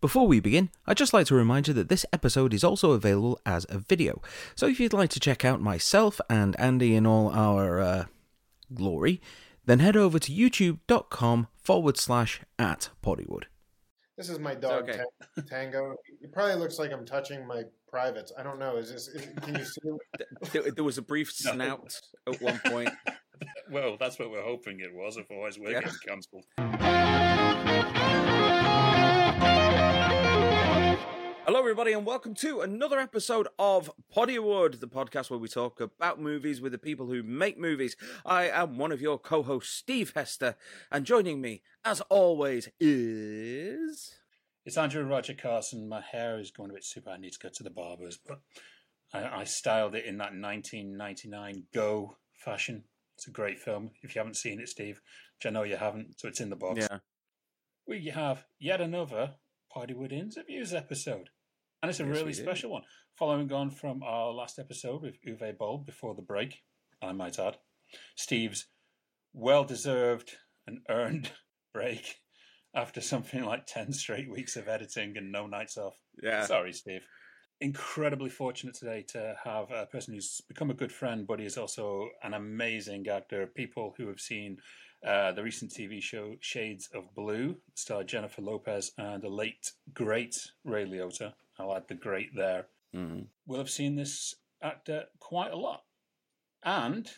Before we begin, I'd just like to remind you that this episode is also available as a video. So if you'd like to check out myself and Andy in all our uh, glory, then head over to youtube.com forward slash at Poddywood. This is my dog okay. Ta- Tango. It probably looks like I'm touching my privates. I don't know. Is this? Is, can you see? There, there was a brief snout at one point. well, that's what we're hoping it was. Otherwise, we're Yeah. getting cancelled. Hello, everybody, and welcome to another episode of Poddywood, the podcast where we talk about movies with the people who make movies. I am one of your co hosts, Steve Hester, and joining me, as always, is. It's Andrew Roger Carson. My hair is going a bit super. I need to go to the barbers, but I, I styled it in that 1999 Go fashion. It's a great film. If you haven't seen it, Steve, which I know you haven't, so it's in the box. Yeah. We have yet another Poddywood Interviews episode. And it's a Yes, really special one. Following on from our last episode with Uwe Boll before the break, I might add. Steve's well deserved and earned break after something like 10 straight weeks of editing and no nights off. Yeah. Sorry, Steve. Incredibly fortunate today to have a person who's become a good friend, but he is also an amazing actor. People who have seen uh, the recent TV show Shades of Blue, starred Jennifer Lopez and the late, great Ray Liotta. I'll add the great there. Mhm. Will have seen this actor quite a lot. And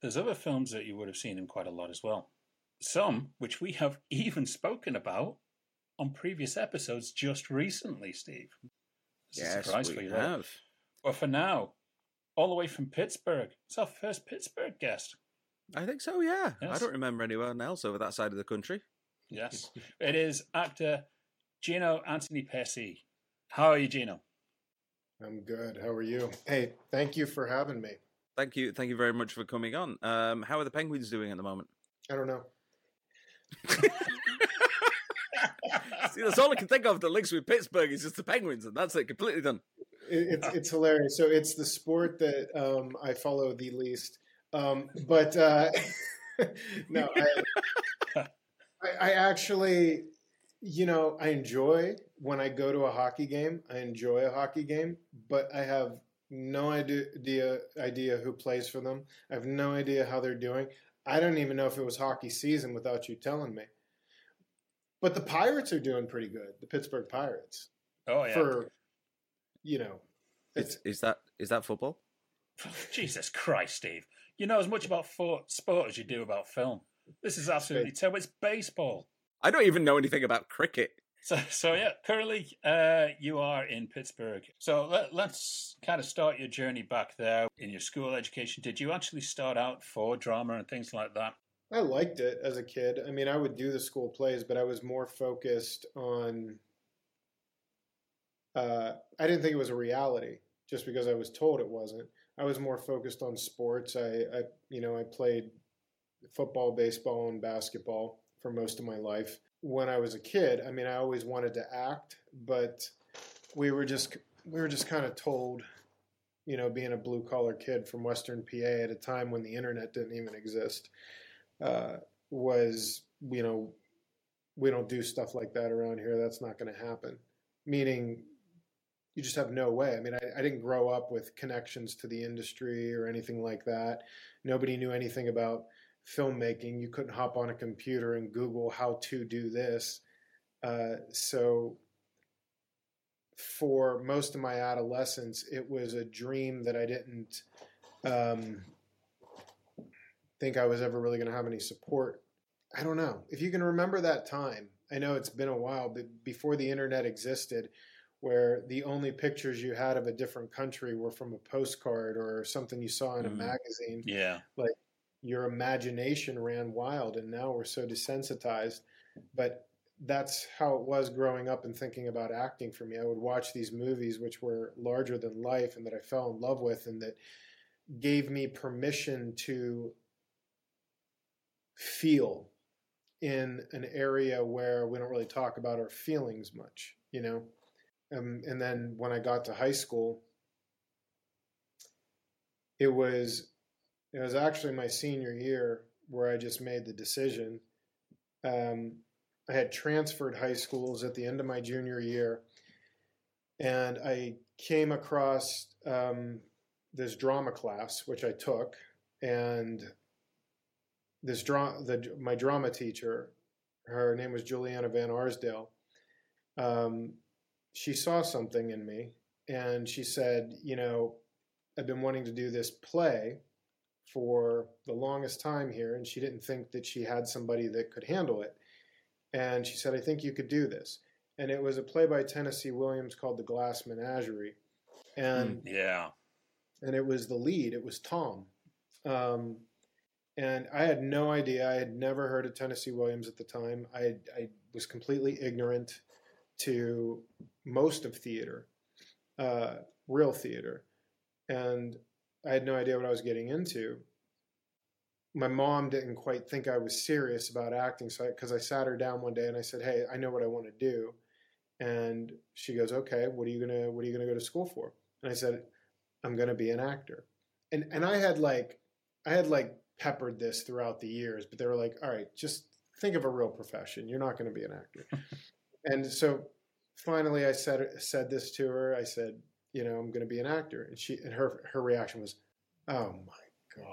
there's other films that you would have seen him quite a lot as well. Some which we have even spoken about on previous episodes just recently, Steve. It's Yes, surprise we for you. have. But for now, all the way from Pittsburgh, it's our first Pittsburgh guest. I think so, yeah. I don't remember anyone else over that side of the country. Yes, it is actor Gino Anthony Pesi. How are you, Gino? I'm good. How are you? Hey, thank you for having me. Thank you. Thank you very much for coming on. Um, how are the Penguins doing at the moment? I don't know. See, that's all I can think of that links with Pittsburgh is just the Penguins, and that's it, completely done. It, it's it's hilarious. So it's the sport that um, I follow the least. Um, but uh, no, I, I, I actually, you know, I enjoy when I go to a hockey game. I enjoy a hockey game, but I have no idea uh, idea who plays for them. I have no idea how they're doing. I don't even know if it was hockey season without you telling me. But the Pirates are doing pretty good. The Pittsburgh Pirates Oh yeah. for you know it's Is, is that is that football? Jesus Christ, Steve. You know as much about sport as you do about film. This is absolutely terrible. It's baseball. I don't even know anything about cricket. So, so yeah, currently uh, you are in Pittsburgh. So let, let's kind of start your journey back there in your school education. Did you actually start out for drama and things like that? I liked it as a kid. I mean, I would do the school plays, but I was more focused on. Uh, I didn't think it was a reality just because I was told it wasn't. I was more focused on sports. I, I, you know, I played football, baseball, and basketball for most of my life. When I was a kid, I mean, I always wanted to act, but we were just we were just kind of told, you know, being a blue collar kid from Western PA at a time when the internet didn't even exist uh, was you know we don't do stuff like that around here. That's not going to happen. Meaning you just have no way. I mean I, I didn't grow up with connections to the industry or anything like that. Nobody knew anything about filmmaking you couldn't hop on a computer and google how to do this uh, so for most of my adolescence it was a dream that i didn't um, think I was ever really going to have any support. I don't know. If you can remember that time, I know it's been a while, but before the internet existed, where the only pictures you had of a different country were from a postcard or something you saw in a Mhm. magazine, Yeah. Your imagination ran wild, and now we're so desensitized. But that's how it was growing up and thinking about acting for me. I would watch these movies which were larger than life and that I fell in love with and that gave me permission to feel in an area where we don't really talk about our feelings much, you know? Um, and then when I got to high school, it was it was actually my senior year where I just made the decision. Um, I had transferred high schools at the end of my junior year, and I came across um, this drama class which I took, and this drama the my drama teacher, her name was Juliana Van Arsdale. Um, she saw something in me, and she said, "You know, I've been wanting to do this play." For the longest time here, and she didn't think that she had somebody that could handle it. And she said, I think you could do this. And it was a play by Tennessee Williams called The Glass Menagerie. And yeah. And it was the lead, it was Tom. Um, and I had no idea. I had never heard of Tennessee Williams at the time. I, I was completely ignorant to most of theater, uh, real theater. And I had no idea what I was getting into. My mom didn't quite think I was serious about acting, so because I, I, sat her down one day and I said, "Hey, I know what I want to do," and she goes, "Okay, what are you gonna What are you gonna go to school for?" And I said, "I'm gonna be an actor," and and I had like I had like peppered this throughout the years, but they were like, "All right, just think of a real profession. You're not going to be an actor," and so finally I said said this to her. I said, you know, I'm going to be an actor. And she, and her, her reaction was, oh my God,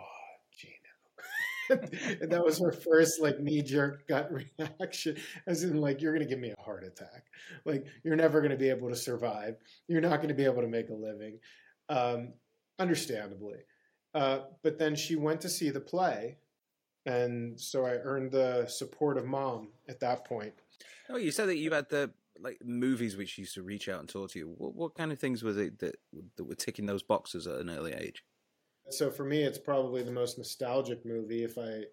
Gino. and that was her first like knee jerk gut reaction, as in like, you're going to give me a heart attack. Like, you're never going to be able to survive. You're not going to be able to make a living. Um, understandably. Uh, but then she went to see the play. And so I earned the support of mom at that point. Oh, you said that you had the like movies which used to reach out and talk to you. What, what kind of things was it that that were ticking those boxes at an early age? So for me, it's probably the most nostalgic movie. If I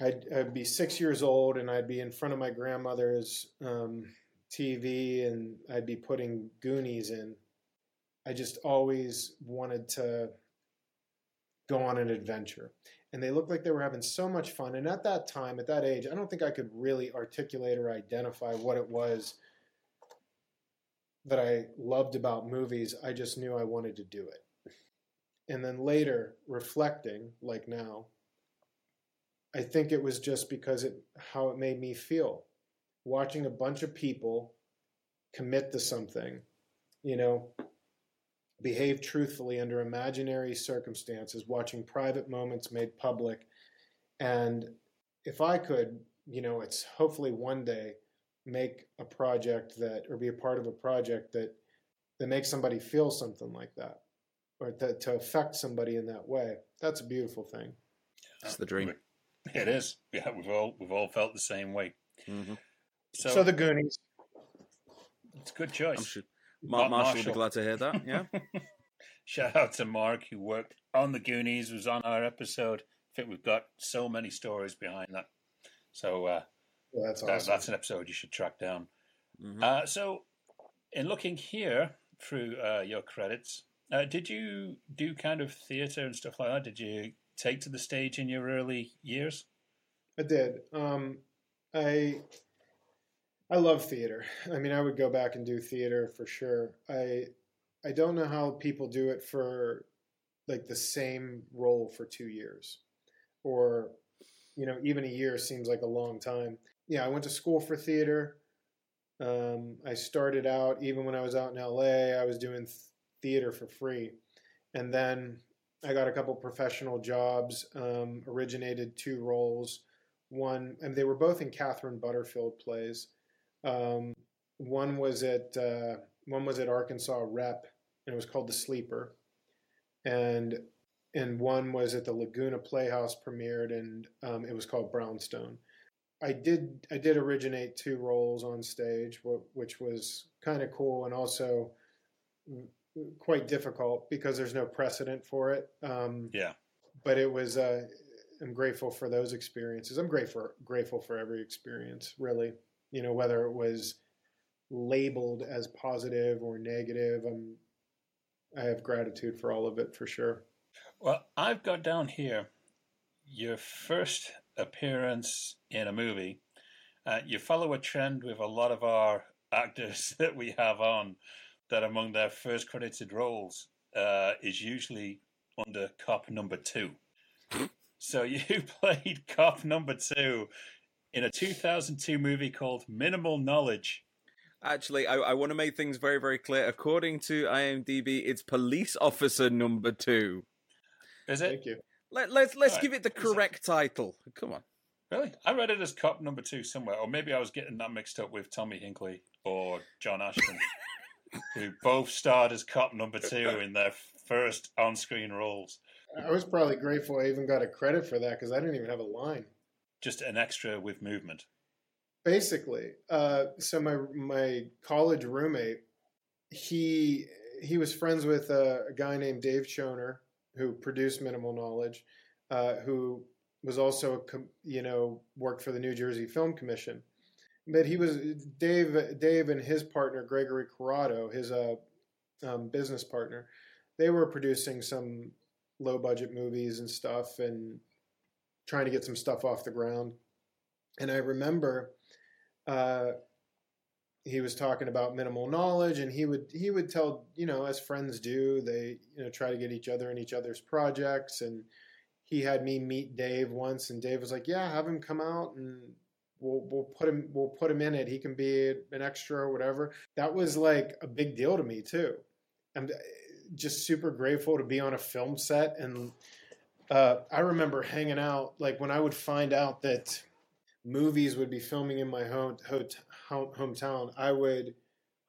I'd, I'd, be six years old and I'd be in front of my grandmother's um, TV and I'd be putting Goonies in. I just always wanted to go on an adventure and they looked like they were having so much fun. And at that time, at that age, I don't think I could really articulate or identify what it was that I loved about movies. I just knew I wanted to do it. And then later, reflecting, like now, I think it was just because it how it made me feel. Watching a bunch of people commit to something, you know, behave truthfully under imaginary circumstances, watching private moments made public. And if I could, you know, it's hopefully one day make a project that, or be a part of a project that, that makes somebody feel something like that, or to, to affect somebody in that way. That's a beautiful thing. That's the dream. It is. Yeah, we've all we've all felt the same way. Mm-hmm. So, so the Goonies. It's a good choice. Mark, Marshall, Marshall will be glad to hear that. Yeah. Shout out to Mark who worked on the Goonies, was on our episode. I think we've got so many stories behind that. So uh, well, that's awesome. that's an episode you should track down. Mm-hmm. Uh, so, in looking here through uh, your credits, uh, did you do kind of theatre and stuff like that? Did you take to the stage in your early years? I did. Um, I I love theater. I mean, I would go back and do theater for sure. I I don't know how people do it for like the same role for 2 years or you know, even a year seems like a long time. Yeah, I went to school for theater. Um, I started out even when I was out in LA, I was doing theater for free. And then I got a couple professional jobs, um, originated two roles. One, and they were both in Catherine Butterfield plays. Um, one was at uh, one was at Arkansas Rep, and it was called The Sleeper, and and one was at the Laguna Playhouse premiered, and um, it was called Brownstone. I did I did originate two roles on stage, which was kind of cool and also quite difficult because there's no precedent for it. Um, yeah, but it was. Uh, I'm grateful for those experiences. I'm grateful grateful for every experience, really you know, whether it was labeled as positive or negative. I'm, I have gratitude for all of it for sure. Well, I've got down here your first appearance in a movie. Uh, you follow a trend with a lot of our actors that we have on that among their first credited roles uh, is usually under cop number two. so you played cop number two in a 2002 movie called Minimal Knowledge. Actually, I, I want to make things very, very clear. According to IMDb, it's police officer number two. Is it? Thank you. Let, let's let's Right. give it the Is it- correct title. Come on. Really? I read it as cop number two somewhere, or maybe I was getting that mixed up with Tommy Hinkley or John Ashton, who both starred as cop number two in their first on-screen roles. I was probably grateful I even got a credit for that because I didn't even have a line. Just an extra with movement. Basically, uh, so my my college roommate, he he was friends with a, a guy named Dave Schoner who produced Minimal Knowledge, uh, who was also a com- you know worked for the New Jersey Film Commission. But he was Dave Dave and his partner Gregory Corrado, his uh, um, business partner. They were producing some low budget movies and stuff and trying to get some stuff off the ground. And I remember uh, he was talking about minimal knowledge, and he would he would tell you know as friends do they you know try to get each other in each other's projects, and he had me meet Dave once, and Dave was like, yeah, have him come out and. We'll, we'll put him we'll put him in it. He can be an extra or whatever. That was like a big deal to me too. I'm just super grateful to be on a film set and uh, I remember hanging out like when I would find out that movies would be filming in my home, home hometown. I would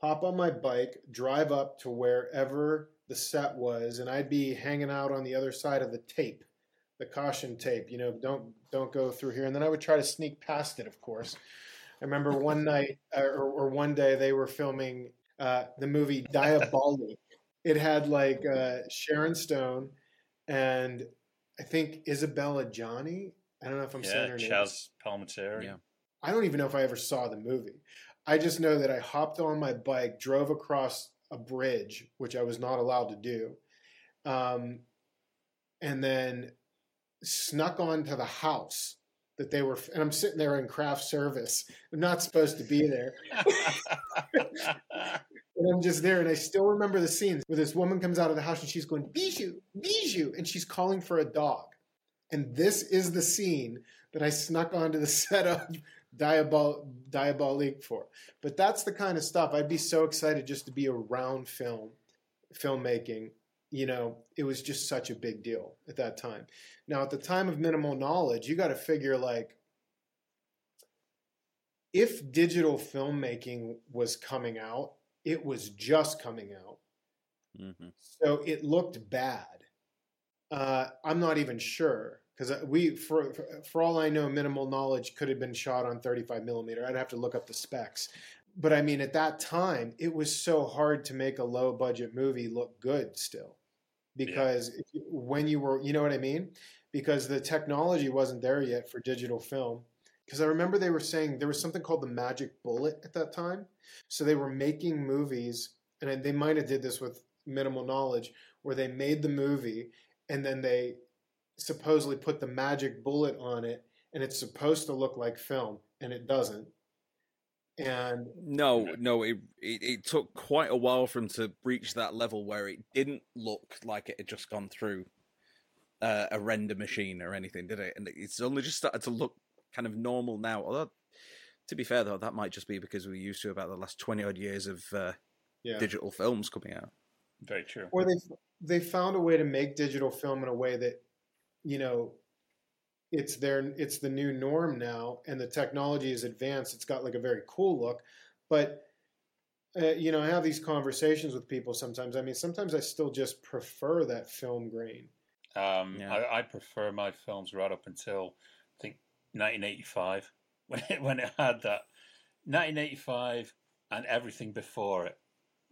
hop on my bike, drive up to wherever the set was, and I'd be hanging out on the other side of the tape, the caution tape. You know, don't don't go through here. And then I would try to sneak past it. Of course, I remember one night uh, or, or one day they were filming uh, the movie Diabolique. It had like uh, Sharon Stone and I think Isabella Adjani. I don't know if I'm saying yeah, her name. Chazz Palminteri. Yeah. I don't even know if I ever saw the movie. I just know that I hopped on my bike, drove across a bridge, which I was not allowed to do, um, and then snuck onto the house that they were. And I'm sitting there in craft service. I'm not supposed to be there. And I'm just there, and I still remember the scenes where this woman comes out of the house and she's going, Bijou, Bijou, and she's calling for a dog. And this is the scene that I snuck onto the set of Diabol- Diabolique for. But that's the kind of stuff I'd be so excited just to be around film, filmmaking. You know, it was just such a big deal at that time. Now, at the time of minimal knowledge, you got to figure like, if digital filmmaking was coming out, it was just coming out. hmm So it looked bad. Uh, I'm not even sure because we, for, for for all I know, minimal knowledge could have been shot on 35 millimeter. I'd have to look up the specs. But I mean, at that time, it was so hard to make a low budget movie look good still, because if you, when you were, you know what I mean, because the technology wasn't there yet for digital film. Because I remember they were saying there was something called the magic bullet at that time. So they were making movies, and they might have did this with minimal knowledge, where they made the movie and then they supposedly put the magic bullet on it, and it's supposed to look like film, and it doesn't. And No, no, it, it it took quite a while for him to reach that level where it didn't look like it had just gone through uh, a render machine or anything, did it? And it's only just started to look kind of normal now. Although, to be fair though, that might just be because we're used to about the last twenty odd years of uh, yeah, digital films coming out. Very true. or they they found a way to make digital film in a way that you know it's their it's the new norm now and the technology is advanced it's got like a very cool look but uh, you know i have these conversations with people sometimes i mean sometimes i still just prefer that film grain Um, Yeah. I, I prefer my films right up until I think 1985 when it, when it had that 1985 and everything before it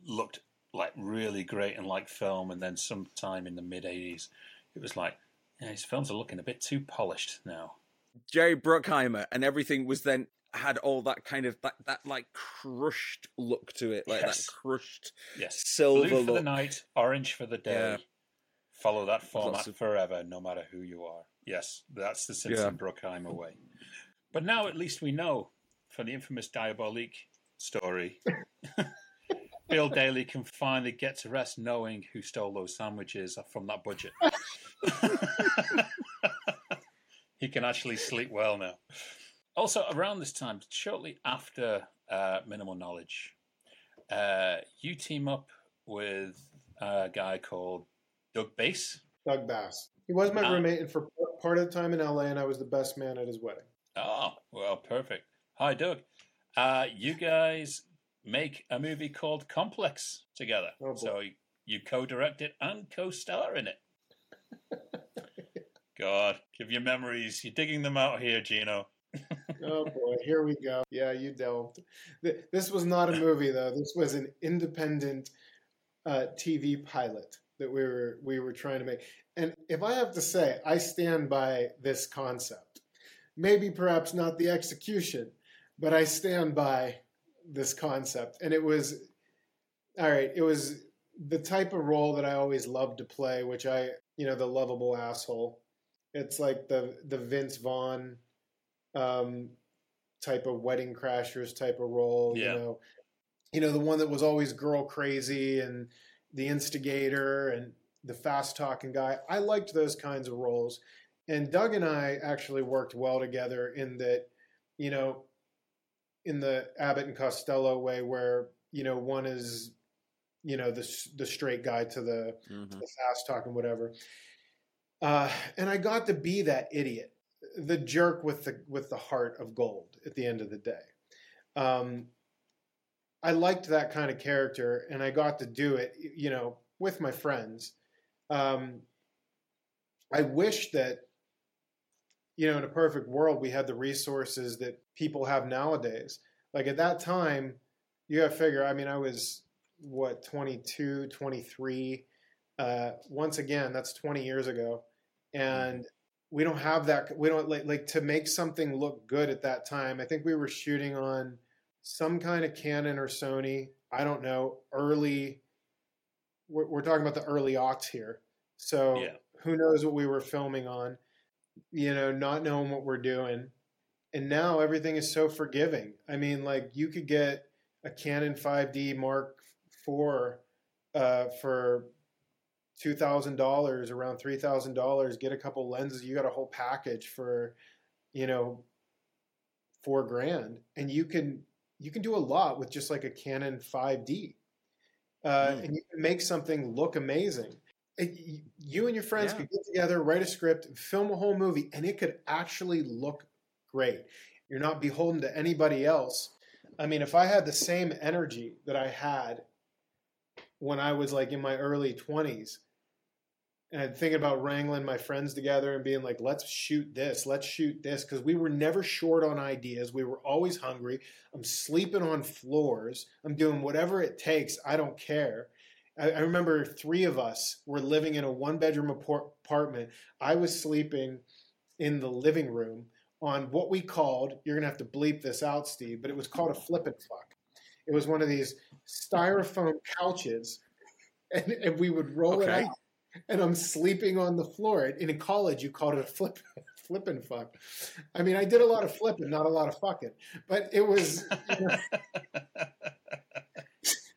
looked like really great and like film, and then sometime in the mid 80s it was like yeah, his films are looking a bit too polished now. Jerry Bruckheimer and everything was then had all that kind of that, that like crushed look to it, like Yes. that crushed Yes, silver blue for the night, orange for the day. Yeah. Follow that format of- forever, no matter who you are. Yes, that's the Simpson Bruckheimer way. But now at least we know for the infamous Diabolique story, Bill Daly can finally get to rest knowing who stole those sandwiches from that budget. he can actually sleep well now. Also, around this time, shortly after uh, Minimal Knowledge, uh, you team up with a guy called Doug Bass. Doug Bass. He was my roommate, and for part of the time in LA, and I was the best man at his wedding. Oh, well, perfect. Hi, Doug. Uh, you guys make a movie called Complex together. Oh, so you co-direct it and co-star in it. God, give your memories. You're digging them out here, Gino. Oh boy, here we go. Yeah, you delved. Th- This was not a movie though. This was an independent uh, TV pilot that we were we were trying to make. And if I have to say, I stand by this concept. Maybe perhaps not the execution, but I stand by this concept. And it was all right. It was the type of role that I always loved to play, which I, you know, the lovable asshole. It's like the the Vince Vaughn um, type of wedding crashers type of role. Yeah. You know, you know the one that was always girl crazy and the instigator and the fast talking guy. I liked those kinds of roles, and Doug and I actually worked well together in that, you know, in the Abbott and Costello way, where you know one is, you know, the the straight guy to the Mhm. the fast talking whatever. Uh, and I got to be that idiot, the jerk with the with the heart of gold at the end of the day. Um, I liked that kind of character, and I got to do it, you know, with my friends. Um, I wish that, you know, in a perfect world, we had the resources that people have nowadays. Like at that time, you got to figure. I mean, I was what 22, 23 uh, once again, that's 20 years ago, and we don't have that. We don't like like to make something look good at that time. I think we were shooting on some kind of Canon or Sony. I don't know. Early. We're, we're talking about the early aughts here, so Yeah. who knows what we were filming on? You know, not knowing what we're doing, and now everything is so forgiving. I mean, like you could get a Canon 5D Mark IV uh, for two thousand dollars, around three thousand dollars. Get a couple lenses. You got a whole package for, you know, four grand, and you can you can do a lot with just like a Canon 5D, uh, Mm. and you can make something look amazing. It, you and your friends Yeah. could get together, write a script, film a whole movie, and it could actually look great. You're not beholden to anybody else. I mean, if I had the same energy that I had when I was like in my early 20s, and thinking about wrangling my friends together and being like, let's shoot this, let's shoot this, because we were never short on ideas. We were always hungry. I'm sleeping on floors. I'm doing whatever it takes. I don't care. I, I remember three of us were living in a one bedroom apartment. I was sleeping in the living room on what we called, you're going to have to bleep this out, Steve, but it was called a flip and fuck. It was one of these styrofoam couches, and, and we would roll Okay. it out. And I'm sleeping on the floor. And in college, you called it a flip, flip and fuck. I mean, I did a lot of flipping, not a lot of fucking, but it was. You know,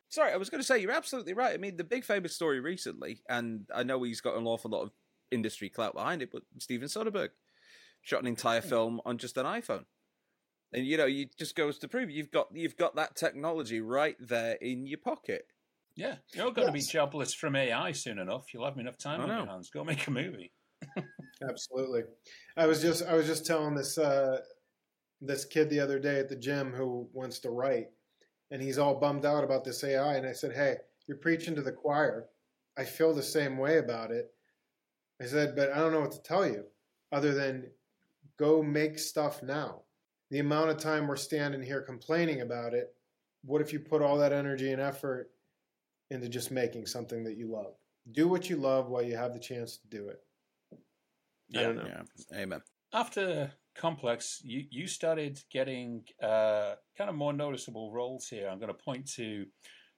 Sorry, I was going to say you're absolutely right. I mean, the big famous story recently, and I know he's got an awful lot of industry clout behind it, but Steven Soderbergh shot an entire hmm. film on just an iPhone, and you know, it just goes to prove you've got you've got that technology right there in your pocket. Yeah, you're going to be jobless from AI soon enough. You'll have enough time on your hands. Go make a movie. Absolutely. I was just I was just telling this uh, this kid the other day at the gym who wants to write, and he's all bummed out about this AI. And I said, "Hey, you're preaching to the choir. I feel the same way about it." I said, "But I don't know what to tell you, other than go make stuff now. The amount of time we're standing here complaining about it. What if you put all that energy and effort into just making something that you love? Do what you love while you have the chance to do it." I don't know. Yeah, amen. After Complex, you, you started getting uh, kind of more noticeable roles here. I'm going to point to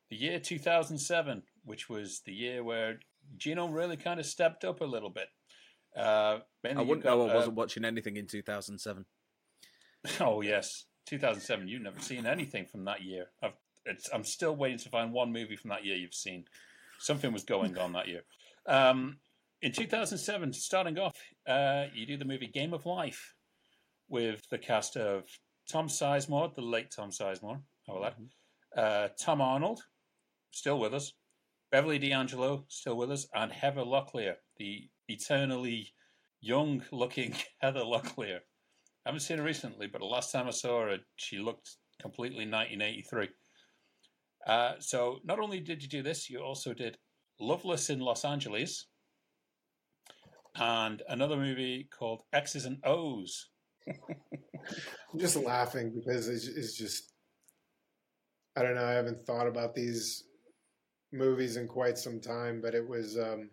the year 2007, which was the year where Gino really kind of stepped up a little bit. Uh, I wouldn't got, know I uh, wasn't watching anything in 2007. Oh yes, 2007. You've never seen anything from that year. I've, it's, I'm still waiting to find one movie from that year you've seen. Something was going on that year. Um, in 2007, starting off, uh, you do the movie Game of Life, with the cast of Tom Sizemore, the late Tom Sizemore, how about that? Uh, Tom Arnold, still with us. Beverly D'Angelo, still with us. And Heather Locklear, the eternally young looking Heather Locklear. I haven't seen her recently, but the last time I saw her, she looked completely 1983. Uh, so not only did you do this, you also did Loveless in Los Angeles and another movie called X's and O's. I'm just laughing because it's, it's just, I don't know, I haven't thought about these movies in quite some time, but it was um,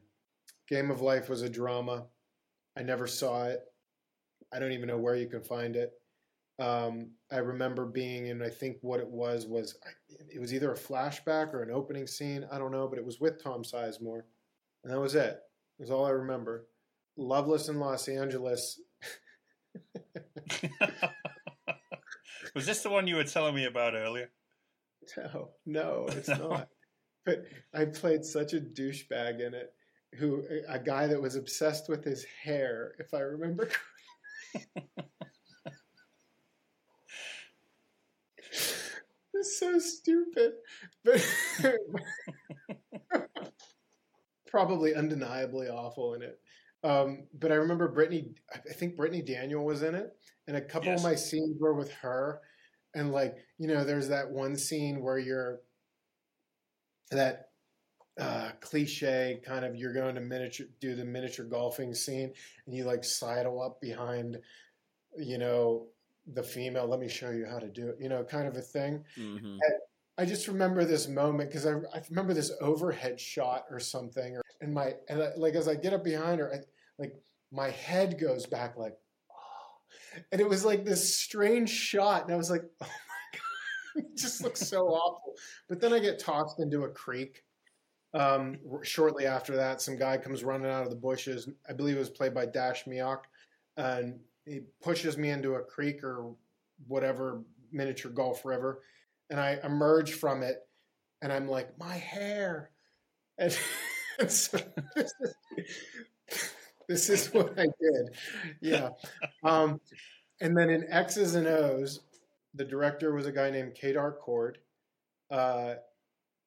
Game of Life was a drama. I never saw it. I don't even know where you can find it. Um, I remember being in, I think what it was was it was either a flashback or an opening scene. I don't know, but it was with Tom Sizemore, and that was it. That's all I remember. Loveless in Los Angeles. was this the one you were telling me about earlier? No, no, it's not. But I played such a douchebag in it, who a guy that was obsessed with his hair, if I remember correctly. it's so stupid, but probably undeniably awful in it. Um, but I remember Brittany. I think Brittany Daniel was in it, and a couple yes. of my scenes were with her. And like you know, there's that one scene where you're that uh, cliche kind of you're going to miniature do the miniature golfing scene, and you like sidle up behind, you know, the female. Let me show you how to do it. You know, kind of a thing. Mm-hmm. I just remember this moment because I, I remember this overhead shot or something, or, and my and I, like as I get up behind her, I, like my head goes back like, oh. and it was like this strange shot, and I was like, oh my god, it just looks so awful. But then I get tossed into a creek. Um, shortly after that, some guy comes running out of the bushes. I believe it was played by Dash Mihok, and he pushes me into a creek or whatever miniature Gulf River, and I emerge from it, and I'm like, my hair, and, this, is, this is what I did, yeah. Um, and then in X's and O's, the director was a guy named Kedar Cord. Uh,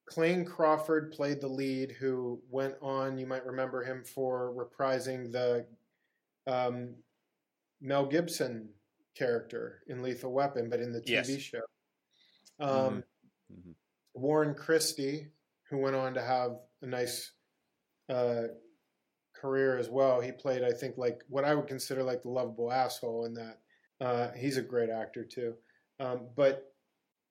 Clayne Crawford played the lead, who went on. You might remember him for reprising the um, Mel Gibson character in Lethal Weapon, but in the TV yes. show. Um, mm-hmm. mm-hmm. Warren Christie, who went on to have a nice uh, career as well. He played, I think, like what I would consider like the lovable asshole in that. Uh, he's a great actor too. Um, but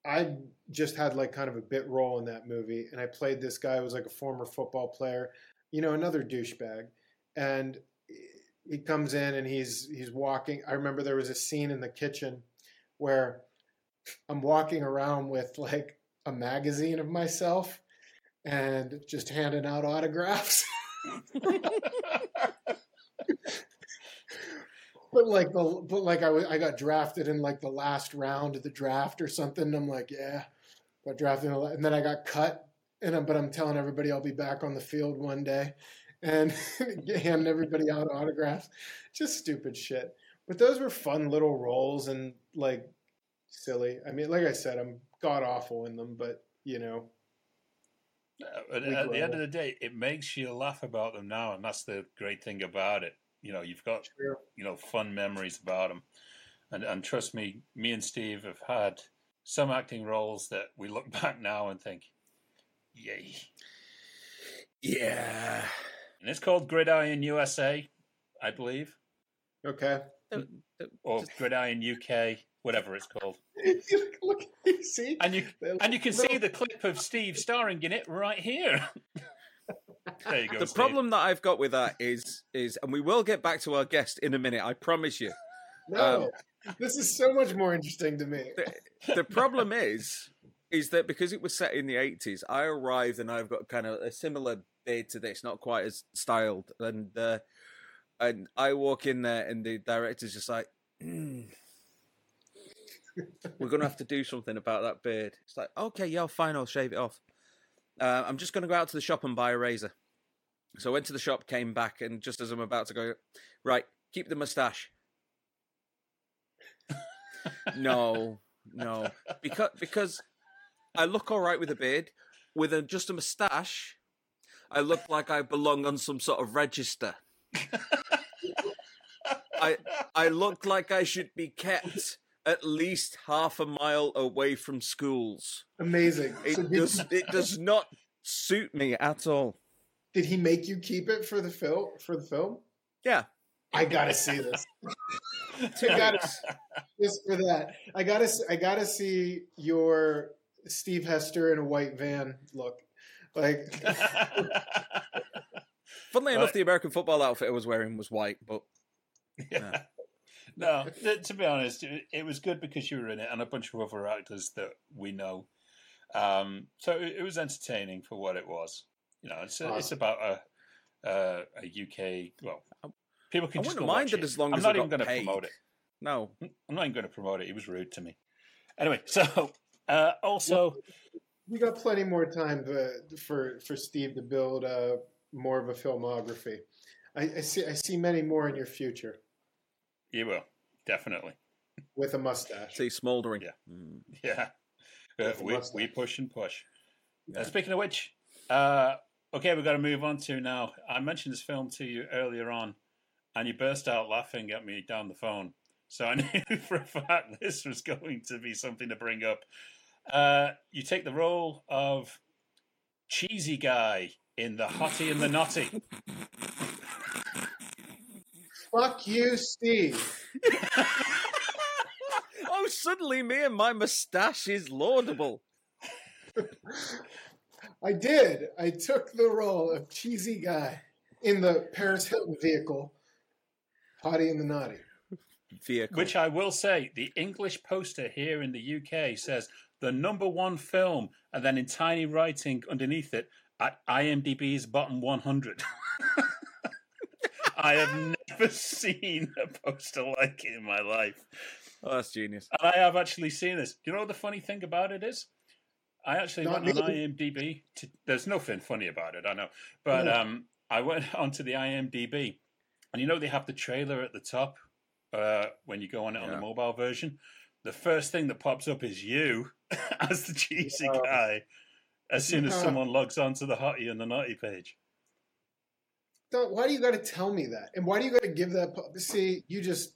I just had like kind of a bit role in that movie, and I played this guy who was like a former football player, you know, another douchebag, and he comes in and he's he's walking. I remember there was a scene in the kitchen where I'm walking around with like a magazine of myself and just handing out autographs. but like the but like I I got drafted in like the last round of the draft or something. I'm like, yeah, got drafted, and then I got cut. And I'm, but I'm telling everybody I'll be back on the field one day, and handing everybody out autographs. Just stupid shit. But those were fun little roles and like silly. I mean, like I said, I'm god awful in them, but you know. Uh, but at the end of the day, it makes you laugh about them now, and that's the great thing about it. You know, you've got True. you know fun memories about them, and and trust me, me and Steve have had some acting roles that we look back now and think, "Yay, yeah." And it's called Gridiron USA, I believe. Okay. Or Gridiron UK, whatever it's called. look, see, and you and you can see the clip of Steve starring in it right here. there you go. The Steve. problem that I've got with that is is, and we will get back to our guest in a minute. I promise you. No, um, this is so much more interesting to me. The, the problem is, is that because it was set in the eighties, I arrived and I've got kind of a similar beard to this, not quite as styled, and uh, and I walk in there and the director's just like. Mm we're to have to do something about that beard. It's like, okay, yeah, fine, I'll shave it off. Uh, I'm just to go out to the shop and buy a razor. So I went to the shop, came back, and just as I'm about to go, right, keep the mustache. No, no, because because I look all right with a beard. With a, just a moustache, I look like I belong on some sort of register. I I look like I should be kept at least half a mile away from schools. Amazing. It does it does not suit me at all. did he make you keep it for the film? For the film? Yeah. I gotta see this. I gotta just for that. I gotta. I gotta see your Steve Hester in a white van look. Like Funnily enough, the American football outfit I was wearing was white, but Yeah. No, th- to be honest, it, it was good because you were in it and a bunch of other actors that we know. Um, so it, it was entertaining for what it was. You know, it's, it's about a, a a UK. Well, people can I just wouldn't mind it as long I'm as not I even going to promote it. no. I'm not even going to promote it. He was rude to me. Anyway, so uh, also, we got plenty more time to, for for Steve to build uh, more of a filmography. I, I see. I see many more in your future you will definitely. with a mustache. See, smouldering. Yeah. Mm. Yeah. Uh, we, we push and push. Uh, speaking of which, uh, okay, we've got to move on to now. I mentioned this film to you earlier on, and you burst out laughing at me down the phone. So I knew for a fact this was going to be something to bring up. Uh, you take the role of cheesy guy in The Hottie and the Nottie. Fuck you, Steve. oh, suddenly me and my moustache is laudable. I did. I took the role of cheesy guy in the Paris Hilton vehicle, Potty and the Nottie. Vehicle. Which I will say, the English poster here in the UK says the number one film, and then in tiny writing underneath it, at IMDb's bottom 100. I have never seen a poster like it in my life. oh, that's genius. And I have actually seen this. Do you know what the funny thing about it is? I actually Not went on. IMDb. To, there's nothing funny about it, I know. But Yeah. um, I went onto the IMDb, and you know they have the trailer at the top uh, when you go on it on the mobile version. The first thing that pops up is you as the cheesy Yeah. guy. As soon as someone logs onto the hottie and the nottie page. Don't, why do you got to tell me that? And why do you got to give that? pu- See, you just.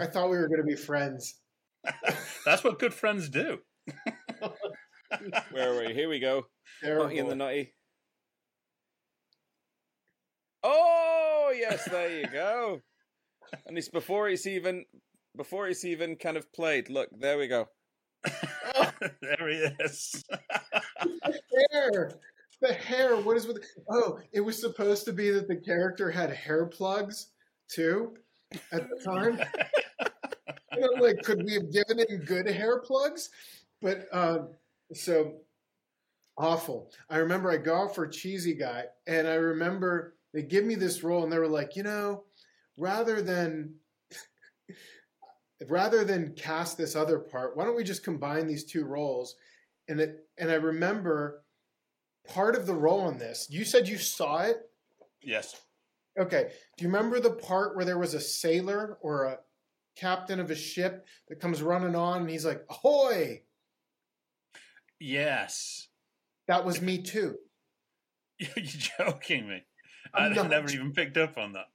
I thought we were going to be friends. That's what good friends do. Where are we? Here we go. Terrible. Naughty and the Nutty. Oh yes, there you go. and it's before it's even before it's even kind of played. Look, there we go. there he is. the hair. The hair. What is with? Oh, it was supposed to be that the character had hair plugs too at the time. and I'm like, could we have given him good hair plugs? But um, so awful. I remember I go out for cheesy guy, and I remember they give me this role, and they were like, you know, rather than rather than cast this other part, why don't we just combine these two roles? And it and I remember part of the role in this. You said you saw it. yes. Okay. Do you remember the part where there was a sailor or a captain of a ship that comes running on and he's like, "Ahoy!" Yes. That was me too. You're joking me. I'm I never even picked up on that.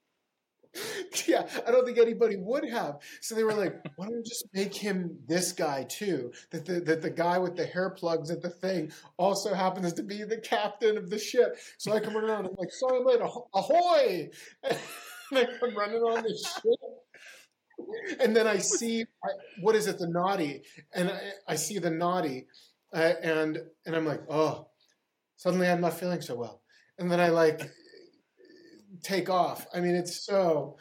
yeah, I don't think anybody would have. So they were like, "Why don't we just make him this guy too? That the that the guy with the hair plugs at the thing also happens to be the captain of the ship." So I come around, and I'm like, "Sorry, aho- ahoy!" And I come running on the ship, and then I see I, what is it, the naughty, and I, I see the naughty, uh, and and I'm like, "Oh!" Suddenly, I'm not feeling so well, and then I like take off. I mean, it's so.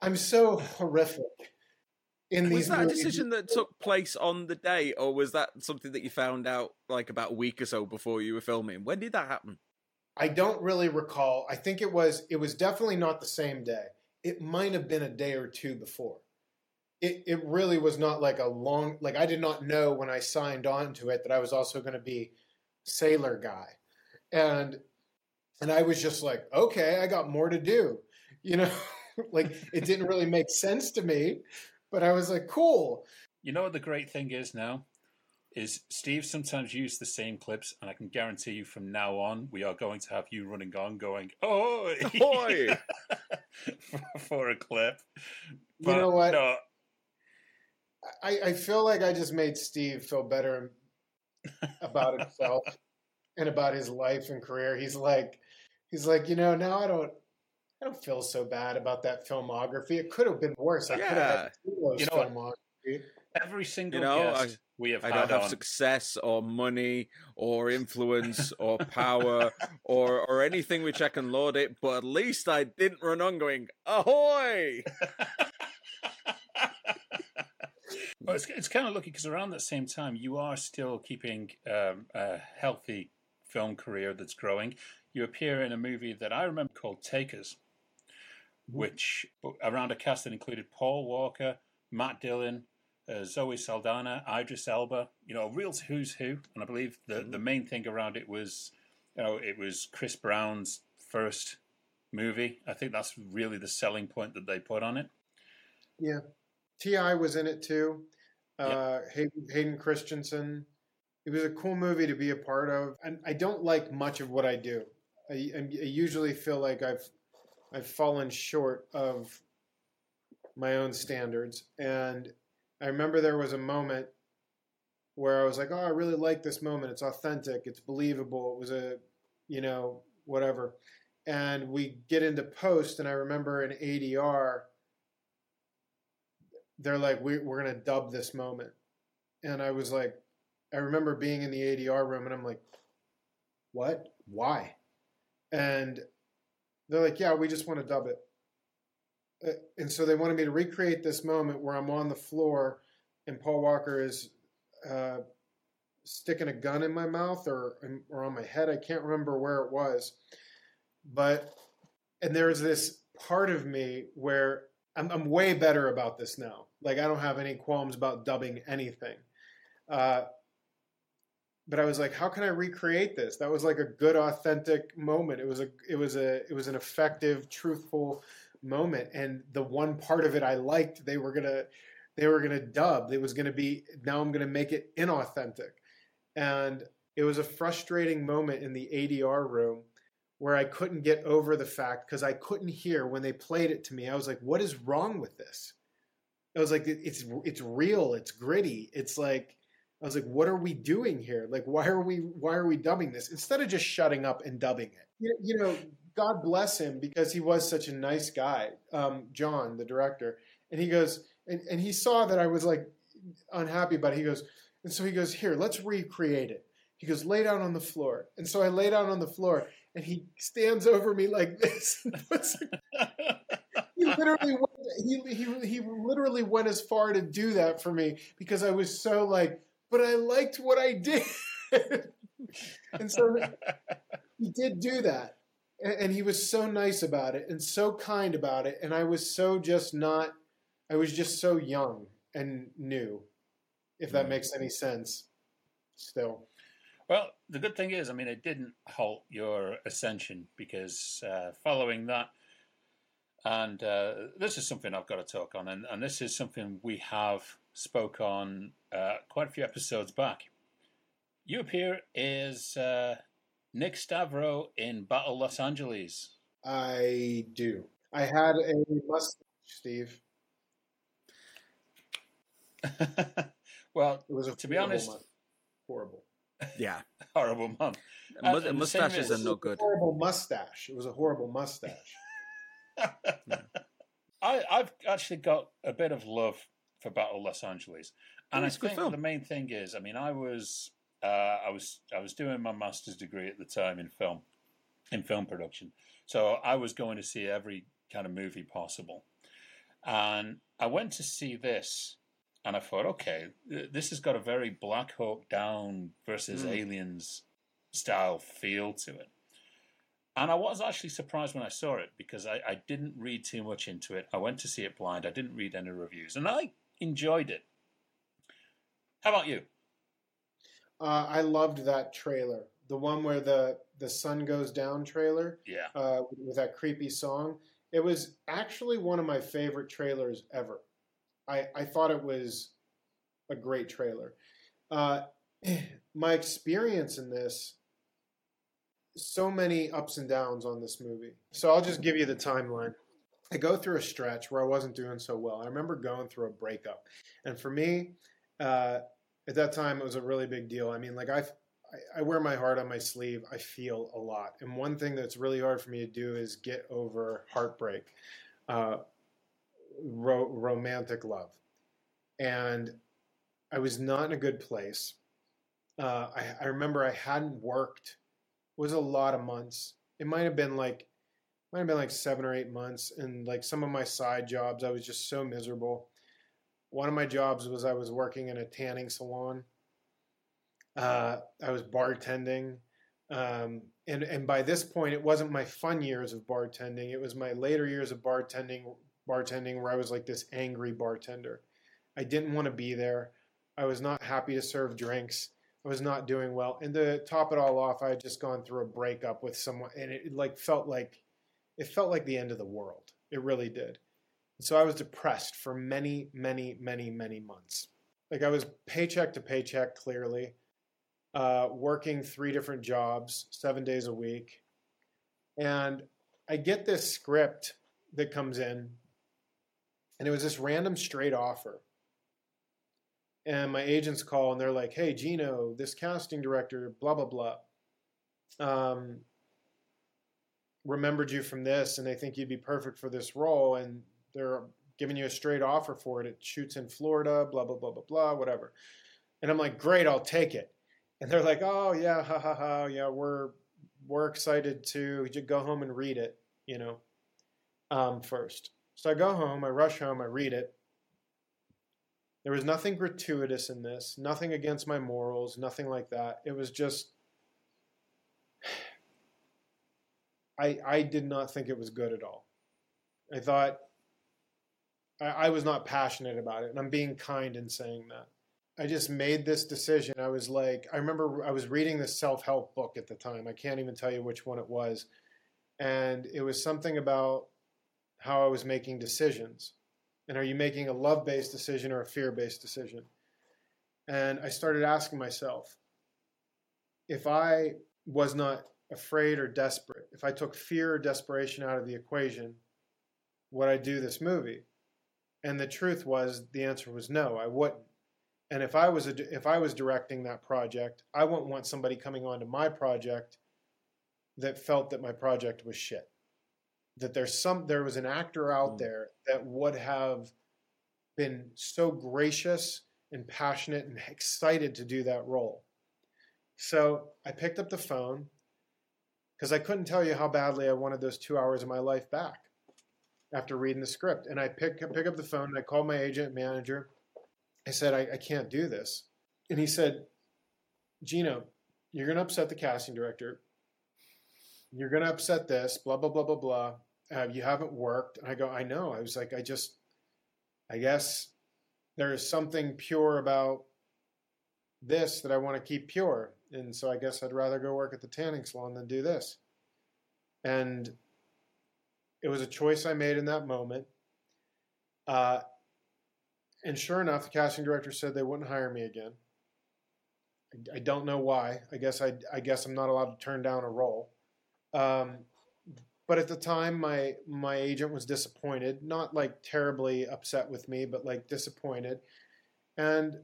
I'm so horrific in Was these that a movies. decision that took place on the day, or was that something that you found out like about a week or so before you were filming? When did that happen? I don't really recall. I think it was. It was definitely not the same day. It might have been a day or two before. It it really was not like a long. Like I did not know when I signed on to it that I was also going to be sailor guy, and and I was just like, okay, I got more to do. You know, like it didn't really make sense to me, but I was like, cool. You know what the great thing is now? Is Steve sometimes use the same clips, and I can guarantee you from now on, we are going to have you running on going, oh, Ahoy! for, for a clip. You know what? No, I, I feel like I just made Steve feel better about himself and about his life and career. He's like, he's like, you know, now I don't, I don't feel so bad about that filmography. It could have been worse. I could have Yeah. had You know filmography. every single You know, I- we have I had don't have on. success or money or influence or power or or anything which I can laud it, but at least I didn't run on going ahoy. well, it's, it's kind of lucky because around that same time, you are still keeping um, a healthy film career that's growing. You appear in a movie that I remember called Takers, which around a cast that included Paul Walker, Matt Dillon, uh, Zoe Saldana, Idris Elba. You know, a real who's who. And I believe the the main thing around it was, you know, it was Chris Brown's first movie. I think that's really the selling point that they put on it. Yeah. Ti was in it too. Yeah. Uh, Hayden, Hayden Christensen. It was a cool movie to be a part of. And I don't like much of what I do. I, I usually feel like I've I've fallen short of my own standards. And I remember there was a moment where I was like, "Oh, I really like this moment. It's authentic. It's believable. It was a, you know, whatever." And we get into post, and I remember in ADR they're like, we, we're going to dub this moment. And I was like, I remember being in the ADR room and I'm like, what? Why? And they're like, yeah, we just want to dub it. Uh, And so they wanted me to recreate this moment where I'm on the floor and Paul Walker is uh, sticking a gun in my mouth or, or on my head. I can't remember where it was. But, and there's this part of me where I'm, I'm way better about this now. Like I don't have any qualms about dubbing anything. Uh, but I was like, how can I recreate this? That was like a good, authentic moment. It was a, it was a, it was an effective, truthful moment. And the one part of it I liked, they were gonna, they were gonna dub. It was gonna be now I'm gonna make it inauthentic, and it was a frustrating moment in the ADR room where I couldn't get over the fact because I couldn't hear when they played it to me. I was like, "What is wrong with this?" I was like, "It's it's real. It's gritty. It's like." I was like, "What are we doing here? Like, why are we why are we dubbing this instead of just shutting up and dubbing it?" You, you know, God bless him because he was such a nice guy, um, John, the director, and he goes and, and he saw that I was like unhappy about it. He goes, and so he goes, "Here, let's recreate it." He goes, "Lay down on the floor," and so I lay down on the floor, and he stands over me like this he literally went, he, he he literally went as far to do that for me because I was so like, but I liked what I did, and so he did do that, and, he was so nice about it and so kind about it, and I was so just not, I was just so young and new, if that Mm. makes any sense. Still, Well, the good thing is, I mean, it didn't halt your ascension because uh, following that, and uh, this is something I've got to talk on, and, and this is something we have spoke on uh, quite a few episodes back. You appear as uh, Nick Stavrou in Battle Los Angeles. I do. I had a mustache, Steve. well, It was a To be horrible honest- mu- horrible. Yeah, horrible man. Mus- and mustaches is- are no good. Horrible mustache. It was a horrible mustache. I, I've actually got a bit of love for Battle Los Angeles, and I it's a good think film. the main thing is, I mean, I was, uh, I was, I was doing my master's degree at the time in film, in film production, so I was going to see every kind of movie possible, and I went to see this, and I thought, okay, this has got a very Black Hawk Down versus Mm. Aliens style feel to it. And I was actually surprised when I saw it because I, I didn't read too much into it. I went to see it blind. I didn't read any reviews, and I enjoyed it. How about you? Uh, I loved that trailer. The one where the the sun goes down trailer Yeah, uh, with that creepy song. It was actually one of my favorite trailers ever. I, I thought it was a great trailer. Uh, my experience in this, so many ups and downs on this movie. So I'll just give you the timeline. I go through a stretch where I wasn't doing so well. I remember going through a breakup, and for me, uh, at that time, it was a really big deal. I mean, like I, I wear my heart on my sleeve. I feel a lot, and one thing that's really hard for me to do is get over heartbreak, uh, ro- romantic love, and I was not in a good place. Uh, I, I remember I hadn't worked. It was a lot of months. It might have been like might have been like seven or eight months. And like some of my side jobs, I was just so miserable. One of my jobs was I was working in a tanning salon. Uh, I was bartending. Um, and, and by this point, it wasn't my fun years of bartending. It was my later years of bartending, bartending where I was like this angry bartender. I didn't want to be there. I was not happy to serve drinks. I was not doing well. And to top it all off, I had just gone through a breakup with someone, and it like felt like it felt like the end of the world. It really did. So I was depressed for many, many, many, many months. Like I was paycheck to paycheck, clearly, uh, working three different jobs, seven days a week. And I get this script that comes in, and it was this random straight offer. And my agents call and they're like, hey, Gino, this casting director, blah, blah, blah. Um, remembered you from this and they think you'd be perfect for this role and they're giving you a straight offer for it. It shoots in Florida, blah, blah, blah, blah, blah, whatever. And I'm like, great, I'll take it. And they're like, oh, yeah, ha, ha, ha. Yeah, we're, we're excited to go home and read it, you know, um, first. So I go home, I rush home, I read it. There was nothing gratuitous in this, nothing against my morals, nothing like that. It was just I, I did not think it was good at all. I thought I, I was not passionate about it, and I'm being kind in saying that. I just made this decision. I was like, I remember I was reading this self help book at the time. I can't even tell you which one it was. And it was something about how I was making decisions. And are you making a love based decision or a fear based decision? And I started asking myself if I was not afraid or desperate, if I took fear or desperation out of the equation, would I do this movie? And the truth was, the answer was no, I wouldn't. And if I was a, if I was directing that project, I wouldn't want somebody coming onto my project that felt that my project was shit. That there's some there was an actor out mm. there that would have been so gracious and passionate and excited to do that role. So I picked up the phone because I couldn't tell you how badly I wanted those two hours of my life back after reading the script. And I pick, pick up the phone and I called my agent manager. I said, I, I can't do this. And he said, Gino, you're going to upset the casting director. You're going to upset this, blah, blah, blah, blah, blah. Uh, you haven't worked. And I go, I know. I was like, I just, I guess there is something pure about this that I want to keep pure and so I guess I'd rather go work at the tanning salon than do this. And it was a choice I made in that moment. Uh, and sure enough, the casting director said they wouldn't hire me again. I, I don't know why. I guess I, I guess I'm not allowed to turn down a role. Um, but at the time, my my agent was disappointed, not like terribly upset with me, but like disappointed. And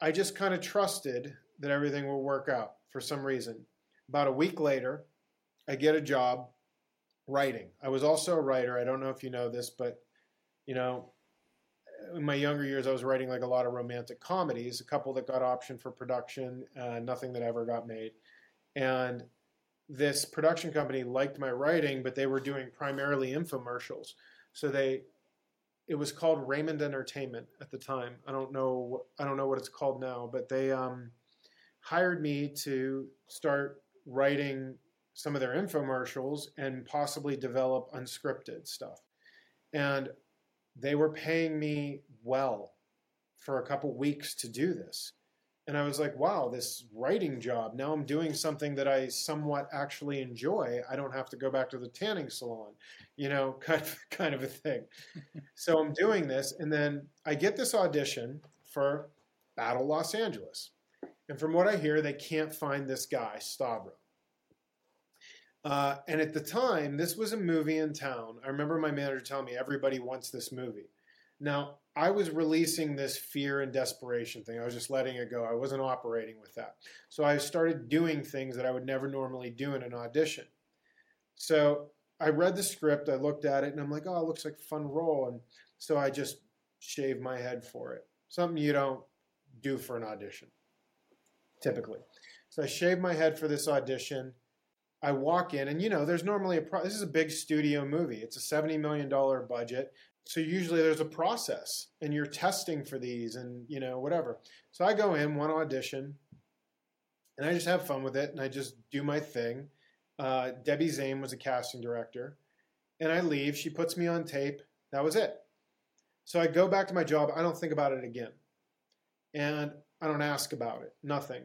I just kind of trusted that everything will work out for some reason. About a week later, I get a job writing. I was also a writer. I don't know if you know this, but you know, in my younger years, I was writing like a lot of romantic comedies, a couple that got optioned for production, uh, nothing that ever got made. And this production company liked my writing, but they were doing primarily infomercials. So they, it was called Raymond Entertainment at the time. I don't know, I don't know what it's called now, but they, um, hired me to start writing some of their infomercials and possibly develop unscripted stuff. And they were paying me well for a couple weeks to do this. and I was like, wow, this writing job. Now I'm doing something that I somewhat actually enjoy. I don't have to go back to the tanning salon, you know, kind of, kind of a thing. so I'm doing this, and then I get this audition for Battle Los Angeles. And from what I hear, they can't find this guy, Stavrou. Uh, and at the time, this was a movie in town. I remember my manager telling me everybody wants this movie. Now, I was releasing this fear and desperation thing. I was just letting it go. I wasn't operating with that. So I started doing things that I would never normally do in an audition. So I read the script, I looked at it, and I'm like, oh, it looks like a fun role. And so I just shaved my head for it. Something you don't do for an audition, typically. So I shave my head for this audition. I walk in, and you know, there's normally a pro- this is a big studio movie. It's a seventy million dollar budget, so usually there's a process, and you're testing for these, and you know, whatever. So I go in one audition, and I just have fun with it, and I just do my thing. Uh, Debbie Zane was a casting director, and I leave. She puts me on tape. That was it. So I go back to my job. I don't think about it again, and I don't ask about it. Nothing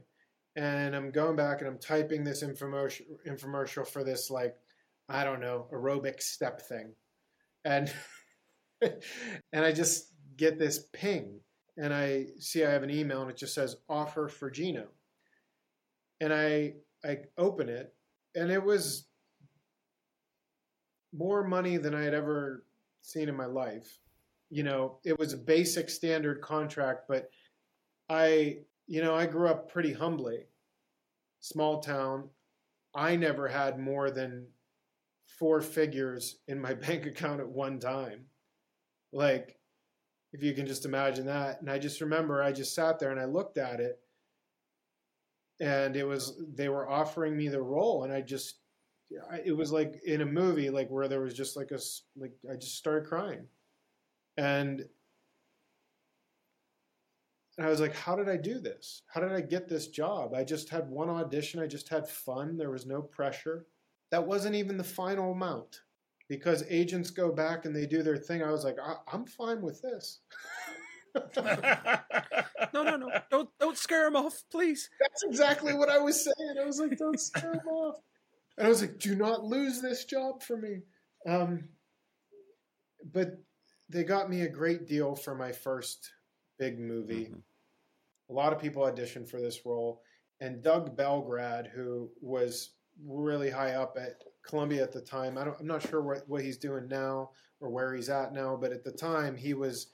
and I'm going back and I'm typing this infomercial infomercial for this like I don't know aerobic step thing, and and I just get this ping and I see I have an email and it just says offer for Gino, and I I open it and it was more money than I had ever seen in my life. You know, it was a basic standard contract, but I you know, I grew up pretty humbly, small town. I never had more than four figures in my bank account at one time. Like, if you can just imagine that. And I just remember I just sat there and I looked at it and it was, they were offering me the role. And I just, it was like in a movie, like where there was just like a, like, I just started crying. And and I was like, how did I do this? How did I get this job? I just had one audition. I just had fun. There was no pressure. That wasn't even the final amount because agents go back and they do their thing. I was like, I- am fine with this. no, no, no! Don't don't scare him off, please. That's exactly what I was saying. I was like, don't scare him off. And I was like, do not lose this job for me. Um, but they got me a great deal for my first big movie. Mm-hmm. A lot of people auditioned for this role, and Doug Belgrad, who was really high up at Columbia at the time, I am not sure what, what he's doing now or where he's at now, but at the time he was.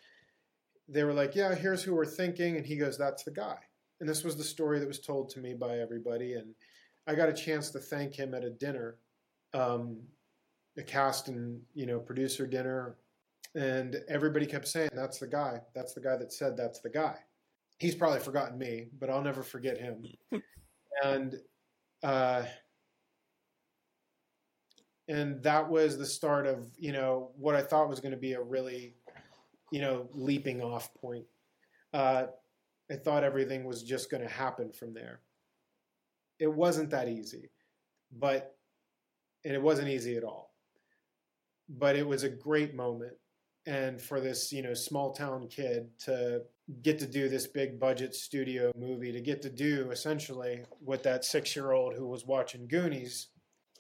They were like, "Yeah, here's who we're thinking," and he goes, "That's the guy." And this was the story that was told to me by everybody, and I got a chance to thank him at a dinner, um, a cast and you know producer dinner and everybody kept saying, That's the guy. That's the guy that said that's the guy. He's probably forgotten me, but I'll never forget him. and, uh, and that was the start of, you know, what I thought was going to be a really, you know, leaping off point. Uh, I thought everything was just going to happen from there. It wasn't that easy, but, and it wasn't easy at all. But it was a great moment and for this you know small town kid to get to do this big budget studio movie to get to do essentially what that six year old who was watching goonies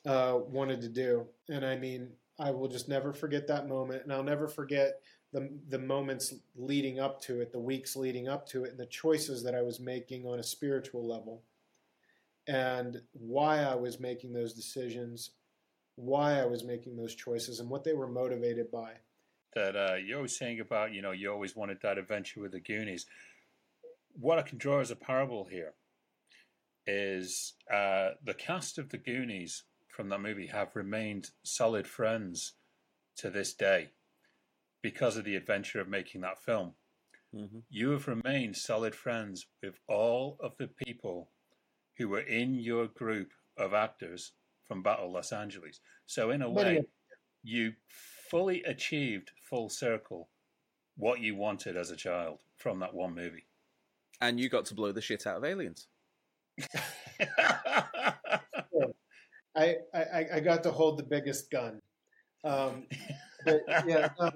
uh, wanted to do. And i mean i will just never forget that moment and i'll never forget the, the moments leading up to it the weeks leading up to it and the choices that i was making on a spiritual level and why i was making those decisions why i was making those choices and what they were motivated by that uh, you're always saying about, you know, you always wanted that adventure with the Goonies. What I can draw as a parable here is uh, the cast of the Goonies from that movie have remained solid friends to this day because of the adventure of making that film. Mm-hmm. You have remained solid friends with all of the people who were in your group of actors from Battle Los Angeles. So, in a way, you fully achieved full circle what you wanted as a child from that one movie. And you got to blow the shit out of aliens. I, I, I got to hold the biggest gun. Um, but yeah, no,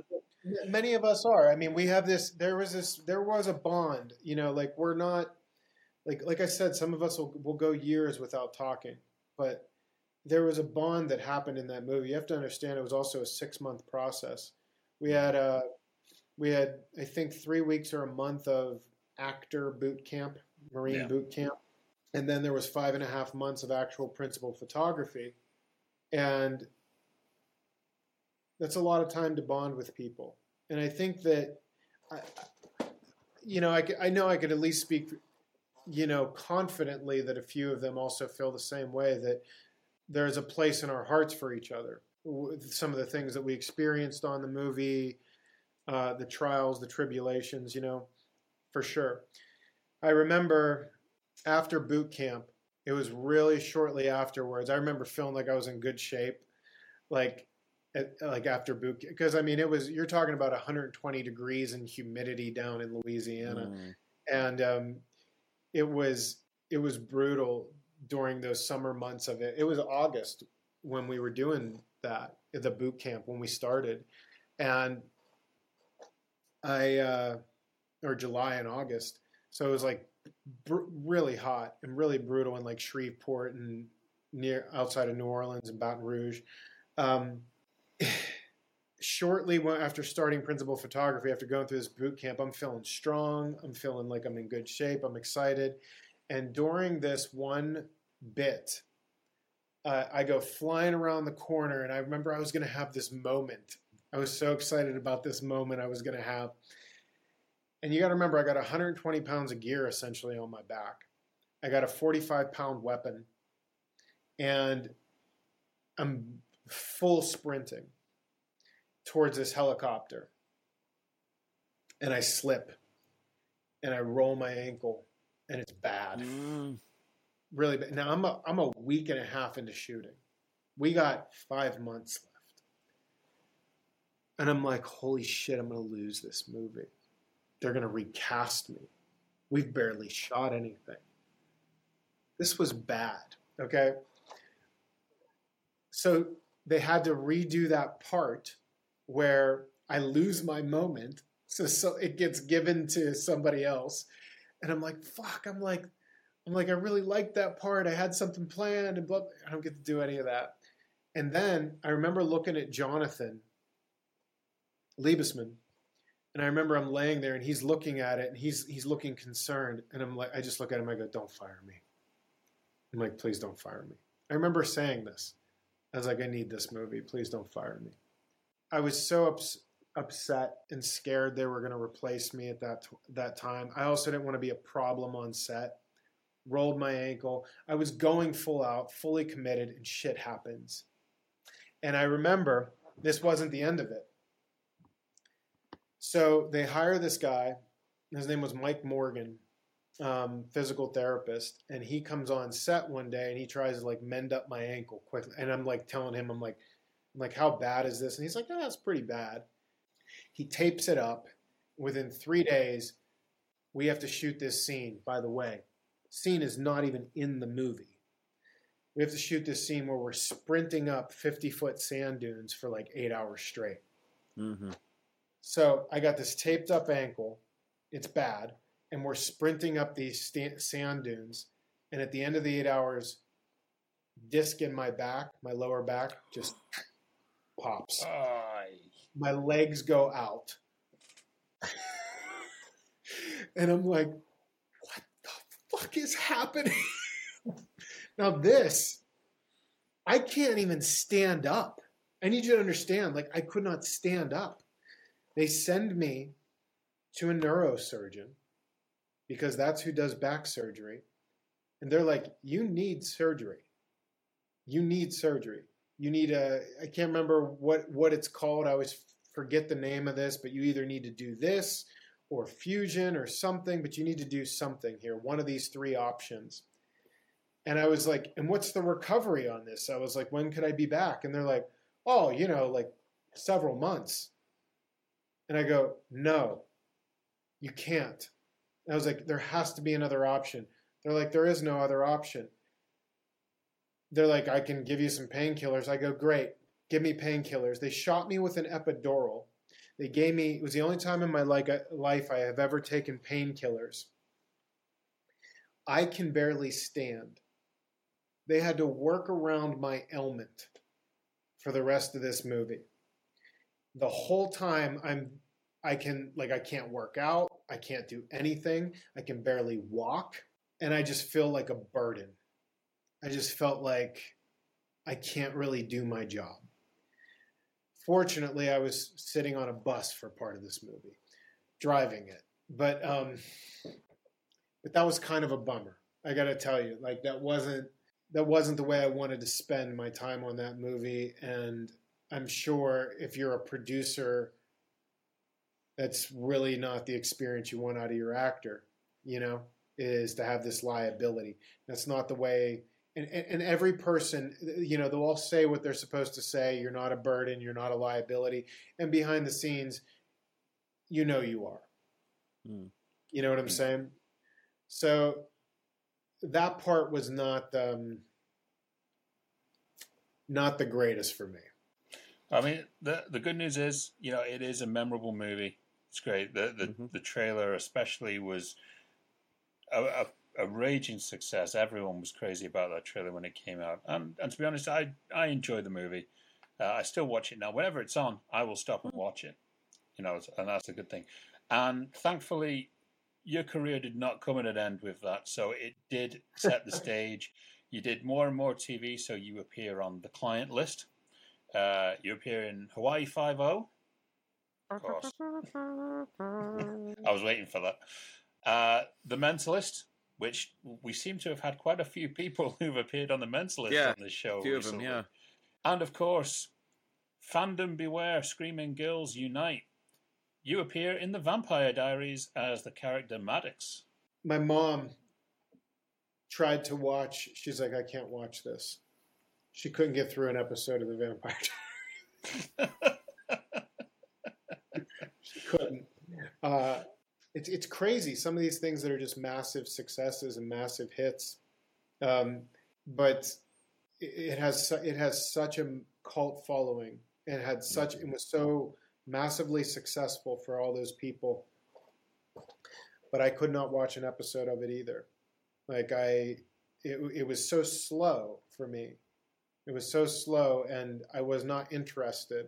many of us are. I mean, we have this. There was this. There was a bond. You know, like we're not like like I said, some of us will will go years without talking, but there was a bond that happened in that movie. You have to understand it was also a six month process. We had uh we had I think three weeks or a month of actor boot camp, Marine Yeah. boot camp, and then there was five and a half months of actual principal photography, and that's a lot of time to bond with people. And I think that, I, I- you know, I, I know I could at least speak, you know, confidently that a few of them also feel the same way that there's a place in our hearts for each other. Some of the things that we experienced on the movie, uh, the trials, the tribulations, you know, for sure. I remember after boot camp, it was really shortly afterwards. I remember feeling like I was in good shape, like like after boot because I mean it was you're talking about 120 degrees and humidity down in Louisiana, Mm. and um, it was it was brutal during those summer months of it. It was August when we were doing that the boot camp when we started, and I uh, or July and August. So it was like br- really hot and really brutal in like Shreveport and near outside of New Orleans and Baton Rouge. Um, shortly after starting principal photography, after going through this boot camp, I'm feeling strong. I'm feeling like I'm in good shape. I'm excited. And during this one bit, uh, I go flying around the corner, and I remember I was going to have this moment. I was so excited about this moment I was going to have. And you got to remember, I got 120 pounds of gear essentially on my back. I got a 45 pound weapon, and I'm full sprinting towards this helicopter. And I slip, and I roll my ankle, and it's bad Mm. really bad. Now I'm a, I'm a week and a half into shooting. We got five months left, and I'm like, holy shit, I'm gonna lose this movie. They're gonna recast me. We've barely shot anything. This was bad. Okay. So they had to redo that part where I lose my moment. So, so it gets given to somebody else. And I'm like, fuck, I'm like, I'm like, I really liked that part. I had something planned and blah. blah. I don't get to do any of that. And then I remember looking at Jonathan Liebesman, and I remember I'm laying there and he's looking at it and he's he's looking concerned. And I'm like, I just look at him. I go, "Don't fire me." I'm like, "Please don't fire me." I remember saying this. I was like, "I need this movie. Please don't fire me." I was so ups- upset and scared they were going to replace me at that t- that time. I also didn't want to be a problem on set rolled my ankle. I was going full out, fully committed, and shit happens. And I remember this wasn't the end of it. So they hire this guy. His name was Mike Morgan, um, physical therapist, and he comes on set one day and he tries to like mend up my ankle quickly. And I'm like telling him, I'm like, I'm like, how bad is this? And he's like, oh, that's pretty bad. He tapes it up. Within three days, we have to shoot this scene. By the way, scene is not even in the movie. We have to shoot this scene where we're sprinting up 50 foot sand dunes for like eight hours straight. hmm So I got this taped up ankle. It's bad. And we're sprinting up these sta- sand dunes. And at the end of the eight hours, disc in my back, my lower back, just pops. Aye. My legs go out. and I'm like, what the fuck is happening? now, this, I can't even stand up. I need you to understand, like, I could not stand up. They send me to a neurosurgeon because that's who does back surgery. And they're like, you need surgery. You need surgery. You need a, I can't remember what, what it's called. I always forget the name of this, but you either need to do this or fusion or something, but you need to do something here. One of these three options. And I was like, and what's the recovery on this? I was like, when could I be back? And they're like, oh, you know, like several months. And I go, no, you can't. And I was like, there has to be another option. They're like, there is no other option. They're like, I can give you some painkillers. I go, great, give me painkillers. They shot me with an epidural. They gave me, it was the only time in my like, uh, life I have ever taken painkillers. I can barely stand. They had to work around my ailment for the rest of this movie. The whole time I'm I can like I can't work out, I can't do anything, I can barely walk, and I just feel like a burden. I just felt like I can't really do my job. Fortunately, I was sitting on a bus for part of this movie, driving it. But um but that was kind of a bummer. I got to tell you, like that wasn't that wasn't the way I wanted to spend my time on that movie and I'm sure if you're a producer that's really not the experience you want out of your actor, you know, is to have this liability. That's not the way and, and, and, every person, you know, they'll all say what they're supposed to say. You're not a burden. You're not a liability. And behind the scenes, you know you are. Mm. You know what I'm mm. saying? So that part was not um, not the greatest for me. I mean, the the good news is, you know, it is a memorable movie. It's great. The the, mm-hmm. the trailer, especially, was a, a, a, raging success. Everyone was crazy about that trailer when it came out. And, and to be honest, I I enjoy the movie. Uh, I still watch it now. Whenever it's on, I will stop and watch it. You know, and that's a good thing. And thankfully, your career did not come at an end with that. So it did set the stage. You did more and more TV, so you appear on the client list. Uh, you appear in Hawaii Five O. Of course, I was waiting for that. Uh, the Mentalist, which we seem to have had quite a few people who've appeared on the Mentalist yeah, on this show. A few recently. of them, yeah. And of course, Fandom Beware, Screaming Girls Unite. You appear in the Vampire Diaries as the character Maddox. My mom tried to watch. She's like, I can't watch this. She couldn't get through an episode of the Vampire Diaries. she couldn't. Uh, it's it's crazy. Some of these things that are just massive successes and massive hits, um, but it, it has it has such a cult following and had such it was so massively successful for all those people. But I could not watch an episode of it either. Like I, it, it was so slow for me. It was so slow, and I was not interested.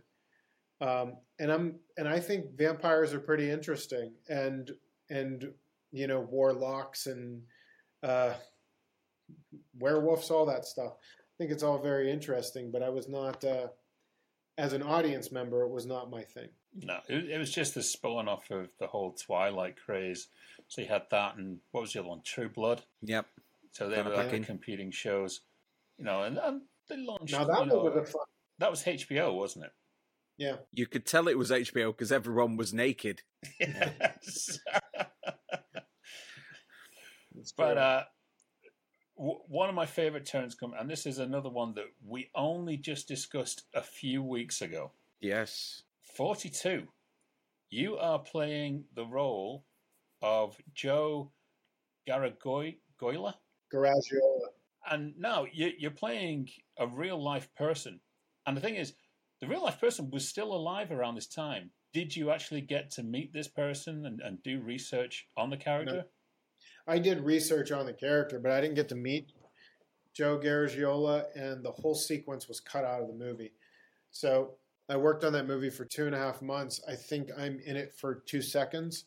Um, and I'm and I think vampires are pretty interesting, and and you know warlocks and uh, werewolves, all that stuff. I think it's all very interesting, but I was not. Uh, as an audience member, it was not my thing. No, it, it was just the spawn off of the whole Twilight craze. So you had that, and what was the other one? True Blood. Yep. So they were like competing shows, you know, and, and they launched. Now that know, was a fun. That was HBO, wasn't it? Yeah. You could tell it was HBO because everyone was naked. Yes. but uh, one of my favorite turns come, and this is another one that we only just discussed a few weeks ago. Yes. 42. You are playing the role of Joe Garagoy, Garagiola. And now you're playing a real life person. And the thing is, the real life person was still alive around this time. Did you actually get to meet this person and, and do research on the character? No. I did research on the character, but I didn't get to meet Joe Garagiola, and the whole sequence was cut out of the movie. So I worked on that movie for two and a half months. I think I'm in it for two seconds.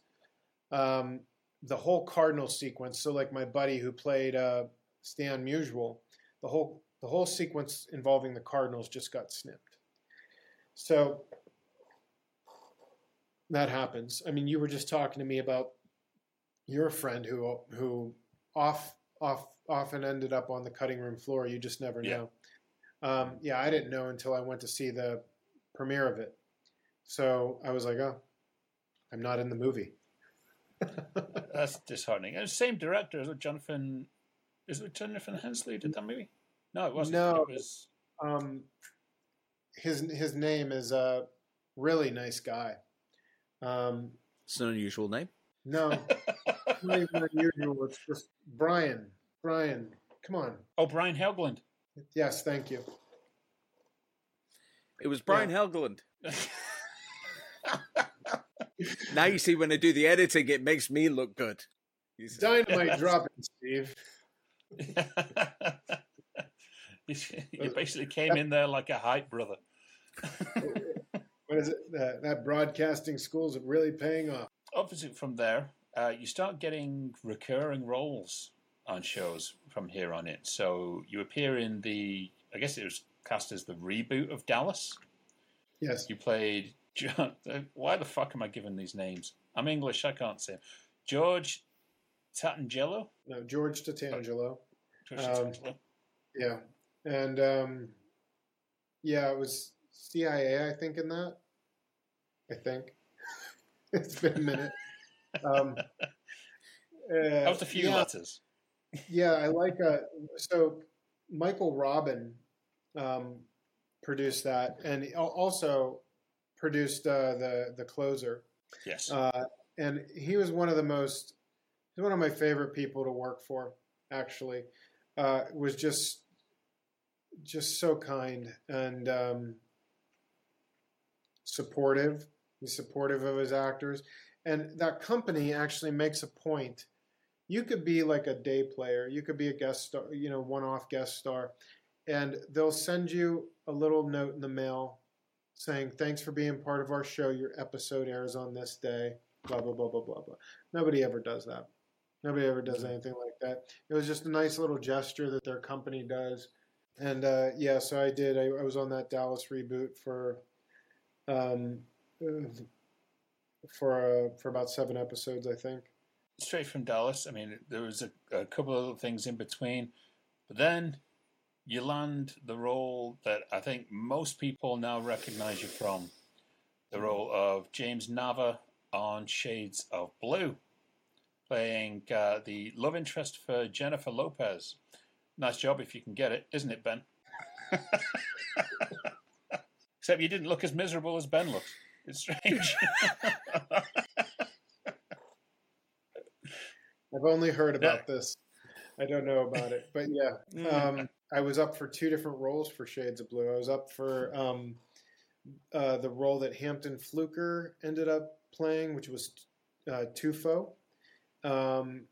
Um, the whole Cardinal sequence. So, like my buddy who played uh, Stan Musial, the whole the whole sequence involving the Cardinals just got snipped. So that happens. I mean, you were just talking to me about your friend who who off off often ended up on the cutting room floor. You just never yeah. know. Um, yeah, I didn't know until I went to see the premiere of it. So I was like, oh, I'm not in the movie. That's disheartening. And same director as Jonathan. Is it Jonathan Hensleigh did that movie? No, it wasn't. No, it was. Um, his his name is a really nice guy. Um, it's an unusual name. No, not even unusual. It's just Brian. Brian, come on. Oh, Brian Helgeland. Yes, thank you. It was Brian yeah. Helgeland. now you see when I do the editing, it makes me look good. He's- Dynamite Yes. dropping, Steve. you basically came in there like a hype brother. What is it? That, that broadcasting school's really paying off. Obviously, from there, uh, you start getting recurring roles on shows from here on in. So you appear in the, I guess it was cast as the reboot of Dallas. Yes. You played John. Why the fuck am I giving these names? I'm English. I can't say. George Tatangelo. No, George Tatangelo. George Um, Yeah. And um, yeah, it was CIA, I think, in that. I think. it's been a minute. Um, That was a few yeah, letters. Yeah, I like uh so Michael Robin um produced that and also produced uh the the closer. Yes. Uh and he was one of the most he's one of my favorite people to work for actually. Uh was just just so kind and um supportive. He's supportive of his actors. And that company actually makes a point. You could be like a day player. You could be a guest star you know one-off guest star. And they'll send you a little note in the mail saying thanks for being part of our show. Your episode airs on this day. Blah blah blah blah blah blah. Nobody ever does that. Nobody ever does anything like that. It was just a nice little gesture that their company does and uh, yeah so i did I, I was on that dallas reboot for um, uh, for uh, for about seven episodes i think straight from Dallas. I mean, there was a, a couple of little things in between, but then you land the role that I think most people now recognize you from the role of James Nava on Shades of Blue, playing uh, the love interest for Jennifer Lopez. Nice job if you can get it, isn't it, Ben? Except you didn't look as miserable as Ben looks. It's strange. I've only heard about Yeah. this. I don't know about it, but yeah, Mm. um, I was up for two different roles for Shades of Blue. I was up for um, uh, the role that Hampton Fluker ended up playing, which was uh, Tufo, um,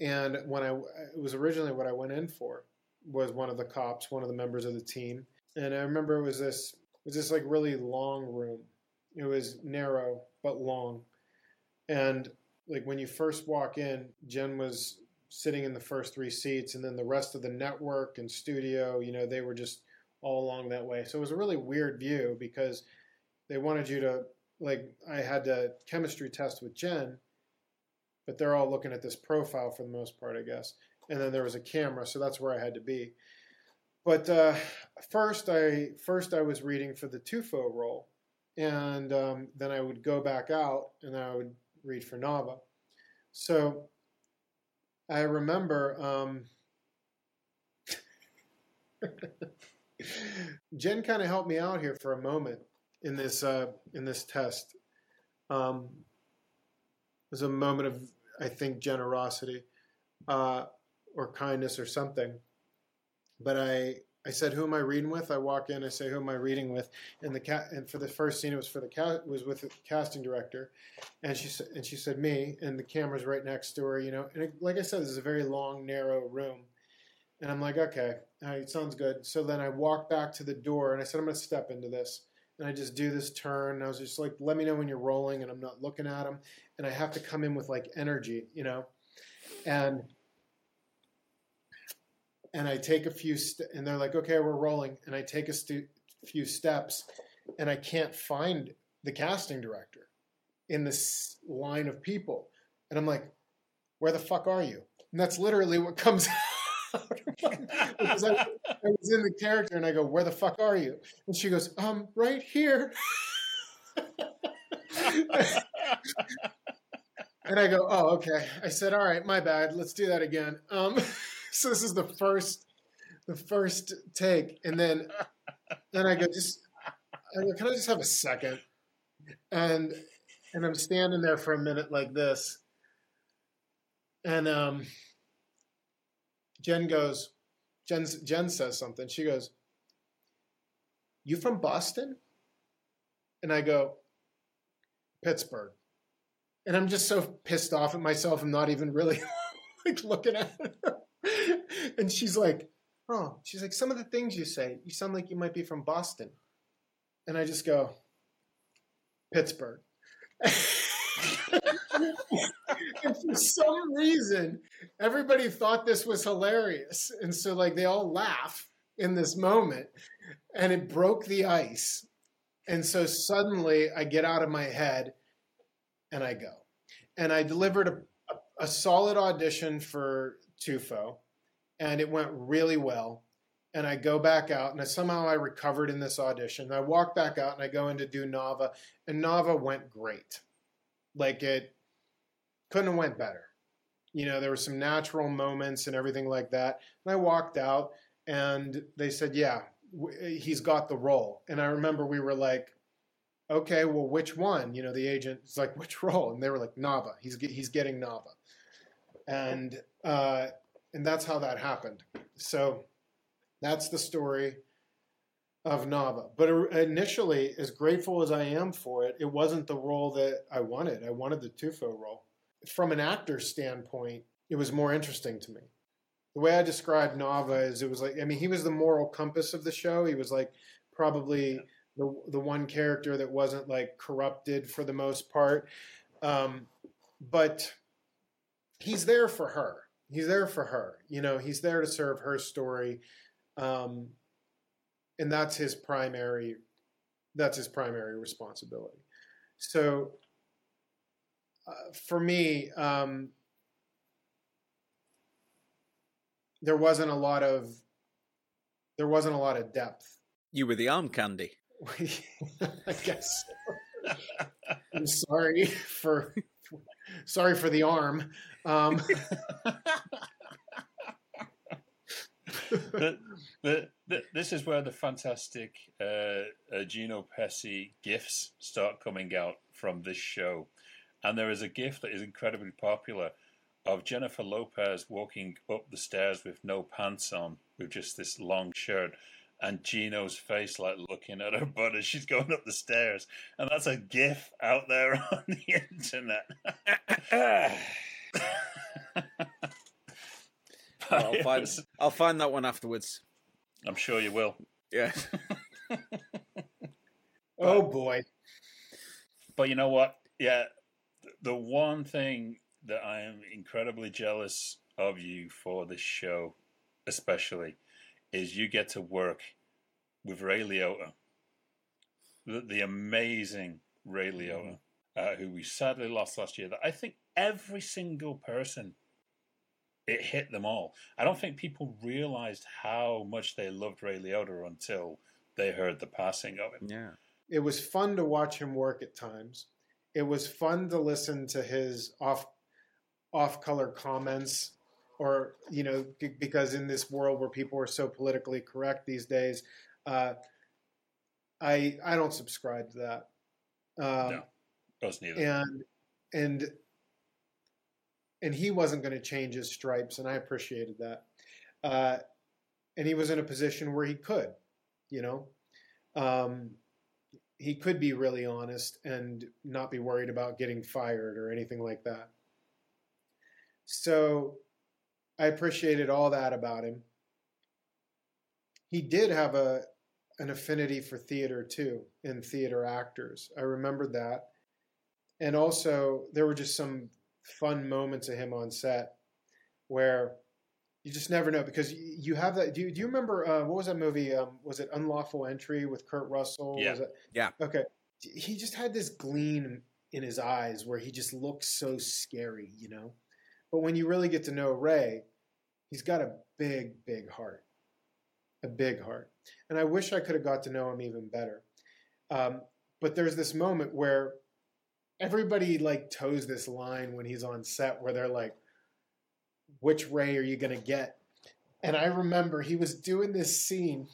and when I it was originally what I went in for was one of the cops, one of the members of the team, and I remember it was this it was this like really long room. It was narrow but long, and like when you first walk in, Jen was sitting in the first three seats, and then the rest of the network and studio, you know, they were just all along that way. So it was a really weird view because they wanted you to like I had a chemistry test with Jen, but they're all looking at this profile for the most part, I guess. And then there was a camera, so that's where I had to be. But uh, first, I first I was reading for the Tufo role, and um, then I would go back out and I would read for Nava. So I remember um, Jen kind of helped me out here for a moment in this uh, in this test. Um, was a moment of I think generosity uh, or kindness or something. But I I said, "Who am I reading with?" I walk in. I say, "Who am I reading with?" And the cat and for the first scene, it was for the cat was with the casting director, and she said, and she said me, and the camera's right next to her, you know. And it, like I said, this is a very long, narrow room, and I'm like, okay, right, sounds good. So then I walk back to the door, and I said, I'm going to step into this, and I just do this turn. And I was just like, let me know when you're rolling, and I'm not looking at him, and I have to come in with like energy, you know, and and I take a few, st- and they're like, okay, we're rolling, and I take a few steps, and I can't find the casting director in this line of people, and I'm like, where the fuck are you? And that's literally what comes out. because I, I was in the character, and I go, where the fuck are you? And she goes, um, right here. and I go, oh, okay. I said, all right, my bad. Let's do that again. Um, so this is the first, the first take, and then, then I go, just, I go, can I just have a second? And and I'm standing there for a minute like this, and um, Jen goes, Jen Jen says something. She goes, "You from Boston?" And I go, "Pittsburgh." And I'm just so pissed off at myself. I'm not even really like looking at her. and she's like, "Oh," she's like, "Some of the things you say, you sound like you might be from Boston." And I just go, "Pittsburgh." and for some reason, everybody thought this was hilarious, and so like they all laugh in this moment, and it broke the ice. And so suddenly, I get out of my head, and I go, and I delivered a, a, a solid audition for Tufo, and it went really well. And I go back out, and I, somehow I recovered in this audition. I walk back out, and I go in to do Nava, and Nava went great. Like it couldn't have went better. You know, there were some natural moments and everything like that. And I walked out, and they said, "Yeah, he's got the role." And I remember we were like, "Okay, well, which one?" You know, the agent was like, "Which role?" And they were like, "Nava. He's he's getting Nava." And uh, and that's how that happened. So that's the story of Nava. But initially, as grateful as I am for it, it wasn't the role that I wanted. I wanted the Tufo role. From an actor's standpoint, it was more interesting to me. The way I described Nava is it was like, I mean, he was the moral compass of the show. He was like probably the, the one character that wasn't like corrupted for the most part. Um, but he's there for her. He's there for her. You know, he's there to serve her story. Um, and that's his primary that's his primary responsibility so uh, for me um, there wasn't a lot of there wasn't a lot of depth You were the arm candy. i guess i'm sorry for sorry for the arm. Um, the, the, the, this is where the fantastic uh, uh, Gino Pesi gifts start coming out from this show. And there is a gift that is incredibly popular of Jennifer Lopez walking up the stairs with no pants on, with just this long shirt, and Gino's face like looking at her butt as she's going up the stairs. And that's a gif out there on the internet. I'll find I'll find that one afterwards. I'm sure you will. Yeah. oh boy But you know what? Yeah, the one thing that I am incredibly jealous of you for this show, especially, is you get to work with Ray Liotta, the, the amazing Ray Liotta, uh, who we sadly lost last year. That I think every single person it hit them all. I don't think people realized how much they loved Ray Liotta until they heard the passing of him. Yeah. it was fun to watch him work at times. It was fun to listen to his off off color comments or you know because in this world where people are so politically correct these days uh, I I don't subscribe to that. Um, No. Us neither. and and and he wasn't going to change his stripes and i appreciated that uh, and he was in a position where he could you know um, he could be really honest and not be worried about getting fired or anything like that so i appreciated all that about him he did have a an affinity for theater too and theater actors i remembered that and also there were just some fun moments of him on set where you just never know because you have that. Do you, do you remember uh, what was that movie? Um, was it Unlawful Entry with Kurt Russell? Yeah. Was it? Yeah. Okay. He just had this gleam in his eyes where he just looked so scary, you know. But when you really get to know Ray, he's got a big, big heart, a big heart. And I wish I could have got to know him even better. Um, but there's this moment where everybody like toes this line when he's on set where they're like which ray are you going to get and i remember he was doing this scene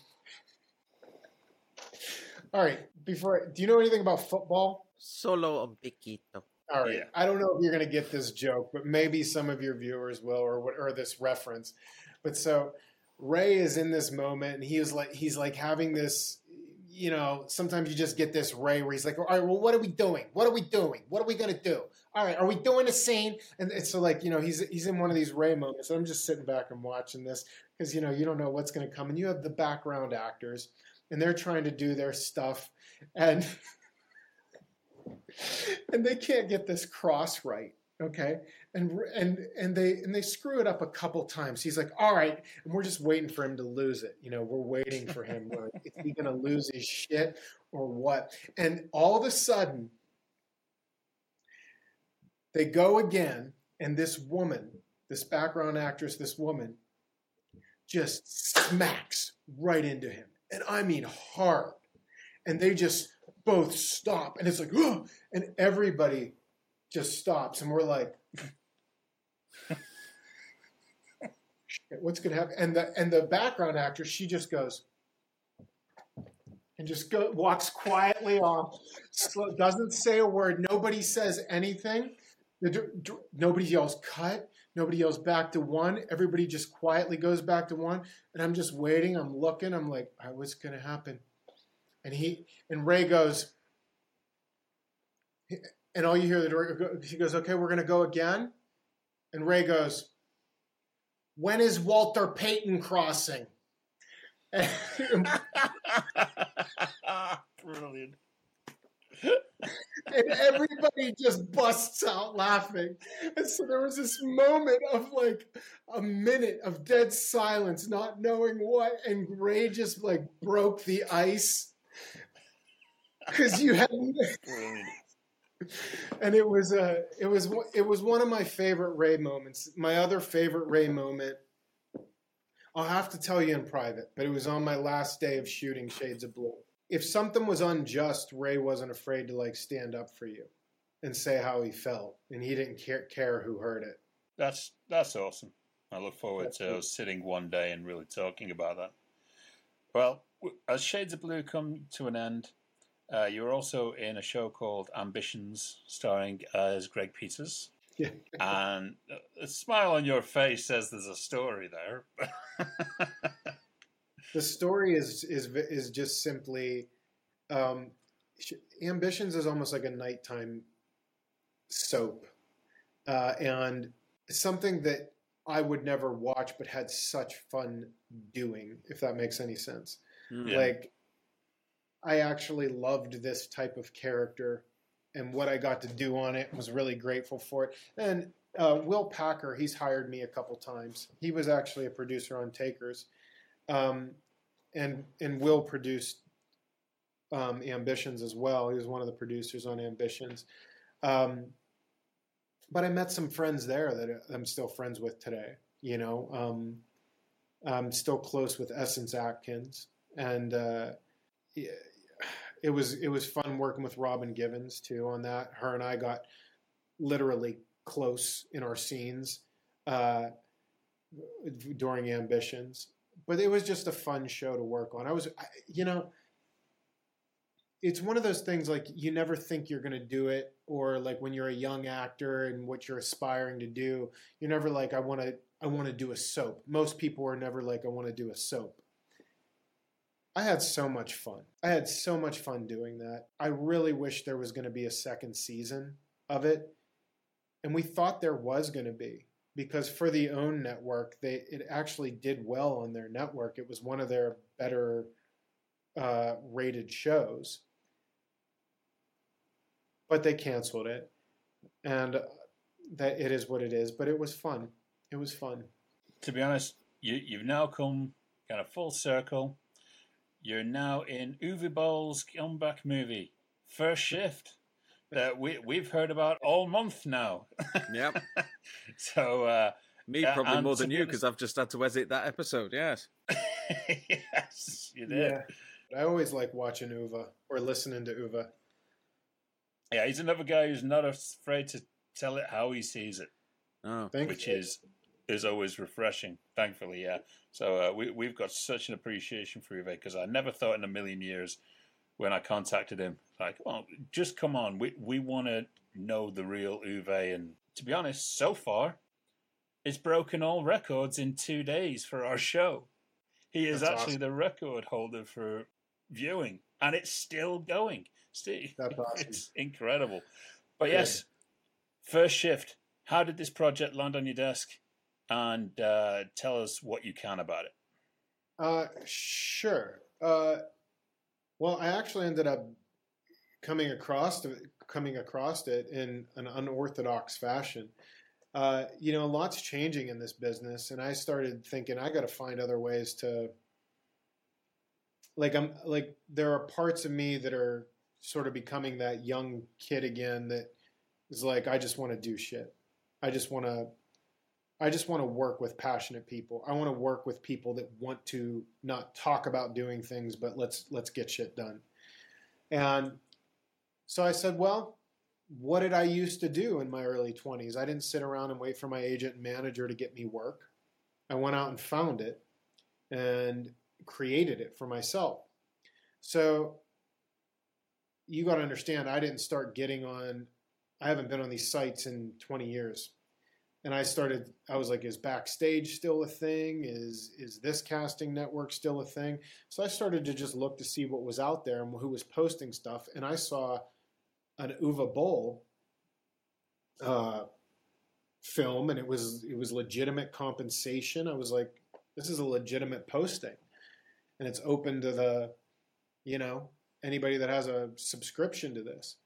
all right before do you know anything about football Solo un piquito. All right Yeah. i don't know if you're going to get this joke but maybe some of your viewers will or what or this reference but so ray is in this moment and he is like he's like having this you know, sometimes you just get this Ray where he's like, all right, well, what are we doing? What are we doing? What are we gonna do? All right, are we doing a scene? And it's so like, you know, he's he's in one of these Ray moments. And I'm just sitting back and watching this because you know you don't know what's gonna come, and you have the background actors, and they're trying to do their stuff, and and they can't get this cross right okay? And and and they and they screw it up a couple times. He's like all right and we're just waiting for him to lose it you know? We're waiting for him is he gonna lose his shit or what? And all of a sudden they go again and this woman this background actress this woman just smacks right into him. And i mean hard. And they just both stop. And it's like and everybody just stops. And we're like what's to happen? And the and the background actor she just goes and just go, walks quietly off doesn't say a word. Nobody says anything. Nobody yells cut. Nobody yells back to one. Everybody just quietly goes back to one. And i'm just waiting. I'm looking. I'm like what's going to happen and he and ray goes and all you hear the door, he goes, okay, we're going to go again. And Ray goes, when is Walter Payton crossing? Brilliant. and everybody just busts out laughing. And so there was this moment of like a minute of dead silence, not knowing what, and Ray just like broke the ice because you had. Brilliant and it was uh, it was it was one of my favorite Ray moments. My other favorite Ray moment, I'll have to tell you in private, but it was on my last day of shooting Shades of Blue. If something was unjust, Ray wasn't afraid to like stand up for you and say how he felt, and he didn't care, care who heard it. That's that's awesome. I look forward that's to cool. sitting one day and really talking about that. Well, as Shades of Blue come to an end, uh, you were also in a show called Ambitions, starring as Greg Peters. Yeah. and a smile on your face says there's a story there. the story is is is just simply um, Ambitions is almost like a nighttime soap, uh, and something that I would never watch, but had such fun doing. If that makes any sense, hmm. yeah. like I actually loved this type of character and what I got to do on it was really grateful for it. And uh, Will Packer, he's hired me a couple times. He was actually a producer on Takers, um, and and Will produced um, Ambitions as well. He was one of the producers on Ambitions. Um, but I met some friends there that I'm still friends with today. You know, um, I'm still close with Essence Atkins, and uh, it was it was fun working with Robin Givens too on that. Her and I got literally close in our scenes uh, during Ambitions, but it was just a fun show to work on. I was, you know, it's one of those things like you never think you're going to do it, or like when you're a young actor and what you're aspiring to do, you're never like I want to I want to do a soap. Most people are never like I want to do a soap I had so much fun. I had so much fun doing that. I really wish there was going to be a second season of it. And we thought there was going to be because for the OWN network, they it actually did well on their network. It was one of their better uh, rated shows. But they canceled it. And that it is what it is, but it was fun. It was fun. To be honest, you, you've now come kind of full circle you're now in Uwe Boll's comeback movie, First Shift, that we, we've heard about all month now. Yep. so, uh, me probably more than you because I've just had to edit that episode. Yes. yes, you did. Yeah. I always like watching Uwe or listening to Uwe. Yeah, he's another guy who's not afraid to tell it how he sees it. Oh, which is is always refreshing. Thankfully, yeah. So uh, we we've got such an appreciation for Uwe because I never thought in a million years when I contacted him like, well, just come on, we we want to know the real Uwe, and to be honest, so far, it's broken all records in two days for our show. He is That's actually awesome. the record holder for viewing, and it's still going. Steve, That's awesome. it's incredible. But yes, first shift. How did this project land on your desk? And uh, tell us what you can about it. Uh, sure. Uh, well, I actually ended up coming across to, coming across it in an unorthodox fashion. Uh, you know, a lots changing in this business, and I started thinking I got to find other ways to. Like I'm like there are parts of me that are sort of becoming that young kid again that is like I just want to do shit. I just want to I just want to work with passionate people. I want to work with people that want to not talk about doing things, but let's let's get shit done. And so I said, well, what did I used to do in my early 20s? I didn't sit around and wait for my agent and manager to get me work. I went out and found it and created it for myself. So you got to understand, I didn't start getting on, I haven't been on these sites in 20 years and I started. I was like, "Is backstage still a thing? Is is this casting network still a thing?" So I started to just look to see what was out there and who was posting stuff, and I saw an Uwe Boll uh, film, and it was it was legitimate compensation. I was like, "This is a legitimate posting," and it's open to the, you know, anybody that has a subscription to this.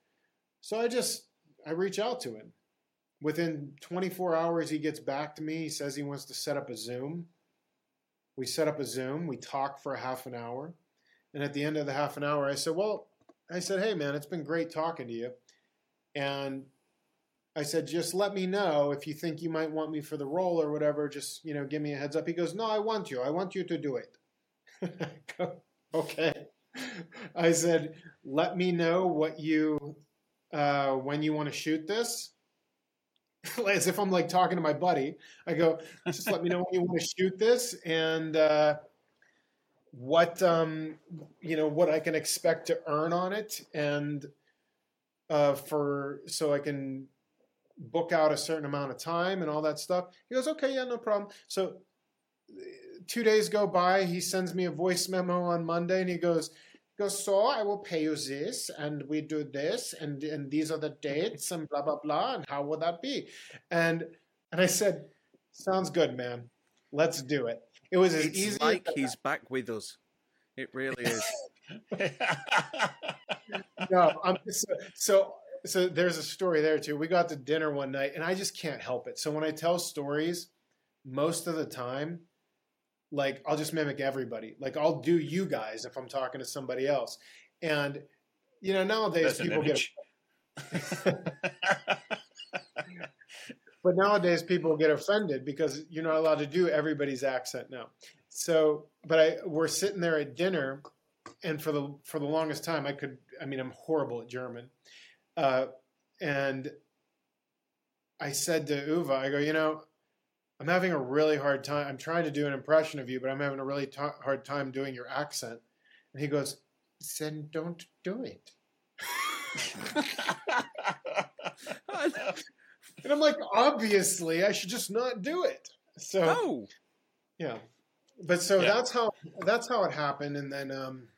So I just I reach out to him within 24 hours he gets back to me. He says he wants to set up a zoom. We set up a zoom. We talk for a half an hour. And at the end of the half an hour i said well i said hey man it's been great talking to you. And i said just let me know if you think you might want me for the role or whatever. Just you know give me a heads up. He goes no i want you. I want you to do it. Okay. I said let me know what you uh, when you want to shoot this as if I'm like talking to my buddy. I go, just let me know when you want to shoot this and uh, what um, you know what I can expect to earn on it, and uh, for so I can book out a certain amount of time and all that stuff. He goes, okay, yeah, no problem. So two days go by. He sends me a voice memo on Monday, and he goes. Goes, so I will pay you this, and we do this, and and these are the dates, and blah blah blah, and how will that be? And and I said, sounds good, man. Let's do it. It was as It's easy. like as he's back with us. It really is. no, I'm so, so so there's a story there too. We got to dinner one night and I just can't help it. So when I tell stories, most of the time, like I'll just mimic everybody. Like I'll do you guys if I'm talking to somebody else. And you know, nowadays That's people get but nowadays people get offended because you're not allowed to do everybody's accent now. So, but I we're sitting there at dinner, and for the for the longest time I could. I mean, I'm horrible at German, uh, and I said to Uwe, I go, you know, I'm having a really hard time. I'm trying to do an impression of you, but I'm having a really t- hard time doing your accent. And he goes, then don't do it. And I'm like, obviously, I should just not do it. So oh, yeah, but so Yeah. that's how that's how it happened, and then um,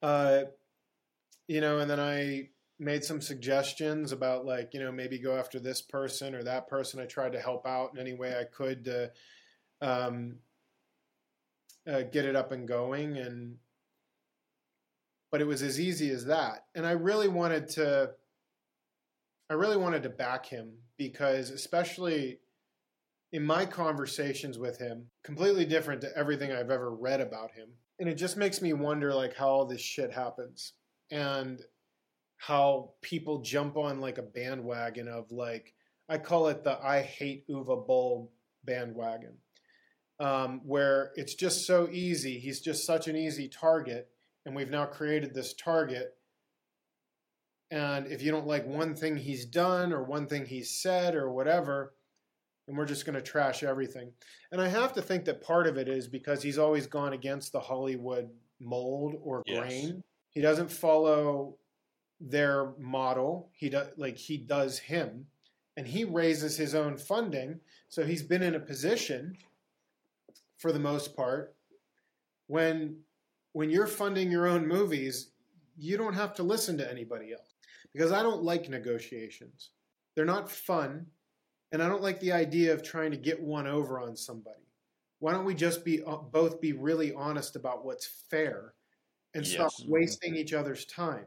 uh, you know, and then I made some suggestions about like you know maybe go after this person or that person. I tried to help out in any way I could to um, uh, get it up and going, and but it was as easy as that. And I really wanted to, I really wanted to back him because especially in my conversations with him, completely different to everything I've ever read about him. And it just makes me wonder like how all this shit happens and how people jump on like a bandwagon of like I call it the I hate Uwe Boll bandwagon. Um, where it's just so easy. He's just such an easy target, and we've now created this target. And if you don't like one thing he's done or one thing he's said or whatever, and we're just going to trash everything. And I have to think that part of it is because he's always gone against the Hollywood mold or Yes. grain. He doesn't follow their model. He does like he does him, and he raises his own funding. So he's been in a position, for the most part, when when you're funding your own movies, you don't have to listen to anybody else because I don't like negotiations. They're not fun, and I don't like the idea of trying to get one over on somebody. Why don't we just be uh, both be really honest about what's fair and stop wasting each other's time?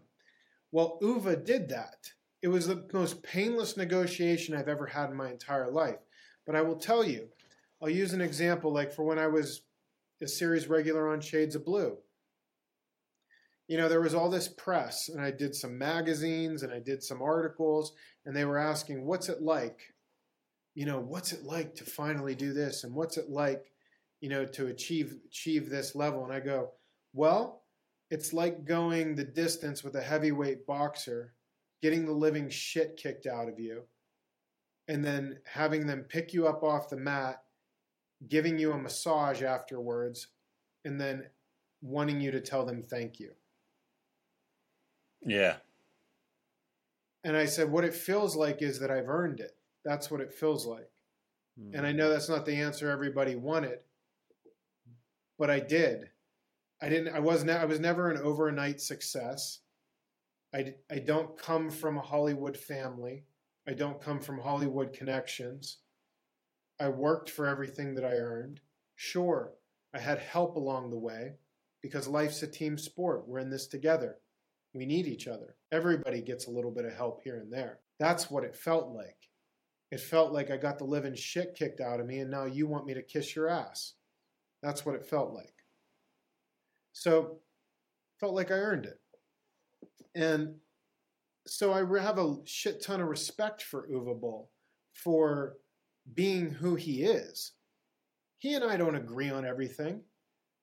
Well, Uwe did that. It was the most painless negotiation I've ever had in my entire life. But I will tell you, I'll use an example like for when I was a series regular on Shades of Blue. You know, there was all this press, and I did some magazines and I did some articles, and they were asking, What's it like? You know, what's it like to finally do this? And what's it like, you know, to achieve achieve this level? And I go, Well, it's like going the distance with a heavyweight boxer, getting the living shit kicked out of you, and then having them pick you up off the mat, giving you a massage afterwards, and then wanting you to tell them thank you. Yeah. And I said, what it feels like is that I've earned it. That's what it feels like. And I know mm-hmm. that's not the answer everybody wanted, but I did. I didn't. I was. Ne- I was never an overnight success. I, I don't come from a Hollywood family. I don't come from Hollywood connections. I worked for everything that I earned. Sure, I had help along the way because life's a team sport. We're in this together. We need each other. Everybody gets a little bit of help here and there. That's what it felt like. It felt like I got the living shit kicked out of me, and now you want me to kiss your ass. That's what it felt like. So, felt like I earned it. And so I have a shit ton of respect for Uwe Boll for being who he is. He and I don't agree on everything,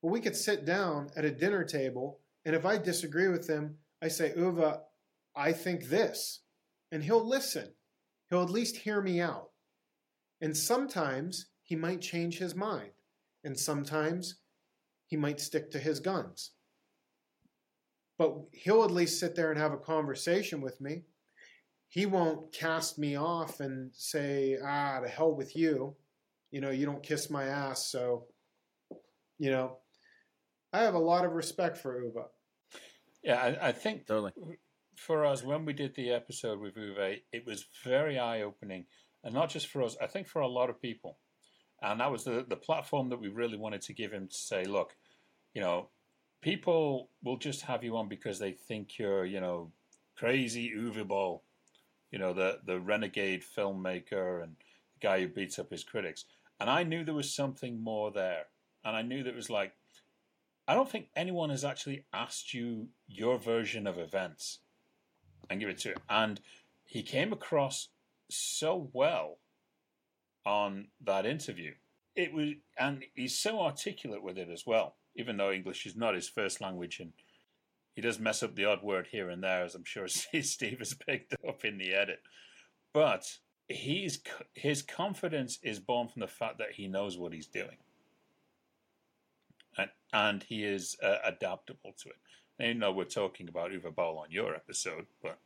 but we could sit down at a dinner table, and if I disagree with him, I say, Uwe, I think this. And he'll listen. He'll at least hear me out. And sometimes he might change his mind. And sometimes he might stick to his guns. But he'll at least sit there and have a conversation with me. He won't cast me off and say, ah, to hell with you. You know, you don't kiss my ass. So, you know, I have a lot of respect for Uwe. Yeah, I, I think Totally. for us, when we did the episode with Uwe, it was very eye opening. And not just for us, I think for a lot of people. And that was the, the platform that we really wanted to give him to say, look, you know, people will just have you on because they think you're, you know, crazy Uwe Boll, you know, the, the renegade filmmaker and the guy who beats up his critics. And I knew there was something more there. And I knew that was like, I don't think anyone has actually asked you your version of events and give it to him. And he came across so well on that interview. It was, and he's so articulate with it as well, even though English is not his first language, and he does mess up the odd word here and there, as I'm sure Steve has picked up in the edit. But he's his confidence is born from the fact that he knows what he's doing, and and he is uh, adaptable to it. You know, we're talking about Uwe Boll on your episode, but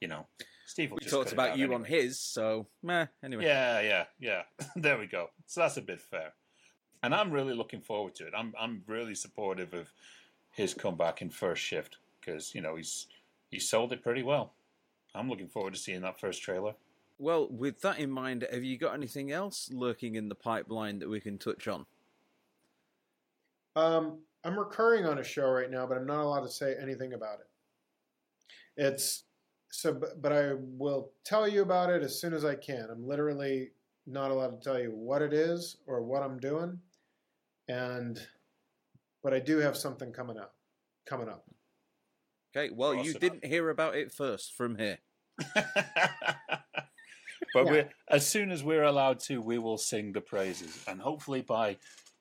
you know, Steve will We just talked about you anyway. on his, so meh. Anyway, Yeah, yeah, yeah. there we go. So that's a bit fair. And I'm really looking forward to it. I'm I'm really supportive of his comeback in first shift because you know he's he sold it pretty well. I'm looking forward to seeing that first trailer. Well, with that in mind, have you got anything else lurking in the pipeline that we can touch on? Um, I'm recurring on a show right now, but I'm not allowed to say anything about it. It's so, but, but I will tell you about it as soon as I can. I'm literally not allowed to tell you what it is or what I'm doing, and but I do have something coming up. Coming up. Okay, well, you didn't hear about it first from here. but Yeah. we're, as soon as we're allowed to, we will sing the praises, and hopefully by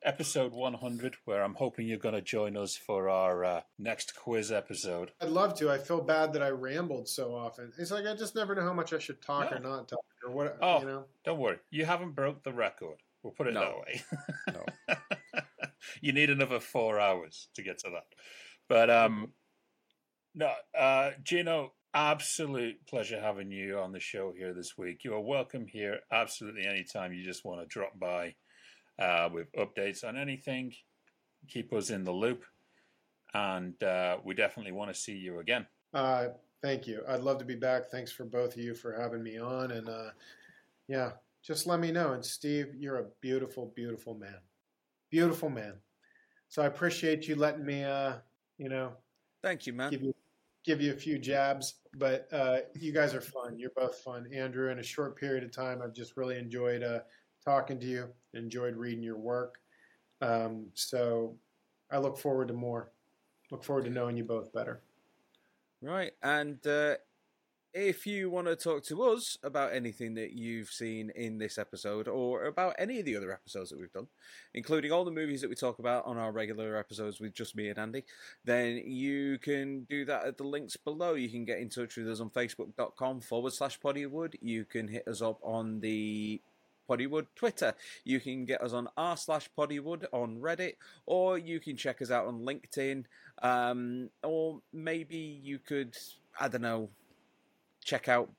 episode 100, where I'm hoping you're going to join us for our uh, next quiz episode. I'd love to. I feel bad that I rambled so often. It's like I just never know how much I should talk or not talk or what. Oh. You know. Don't worry, you haven't broke the record. We'll put it No. that way. No. you need another four hours to get to that. But um, no, uh, Gino, absolute pleasure having you on the show here this week. You are welcome here absolutely anytime you just want to drop by uh, with updates on anything. Keep us in the loop. and uh, we definitely want to see you again. Uh, thank you. I'd love to be back. Thanks for both of you for having me on. And uh, yeah, just let me know. And Steve, you're a beautiful, beautiful man. Beautiful man. So I appreciate you letting me, uh, you know, Thank you, man. give you give you a few jabs. But uh, you guys are fun. You're both fun, Andrew. In a short period of time, I've just really enjoyed uh, talking to you. Enjoyed reading your work. Um, so I look forward to more. Look forward to knowing you both better. Right, and uh, if you want to talk to us about anything that you've seen in this episode or about any of the other episodes that we've done, including all the movies that we talk about on our regular episodes with just me and Andy, then you can do that at the links below. You can get in touch with us on facebook.com forward slash poddywood. You can hit us up on the Poddywood Twitter. You can get us on r slash Poddywood on Reddit, or you can check us out on LinkedIn, um, or maybe you could, I don't know, check out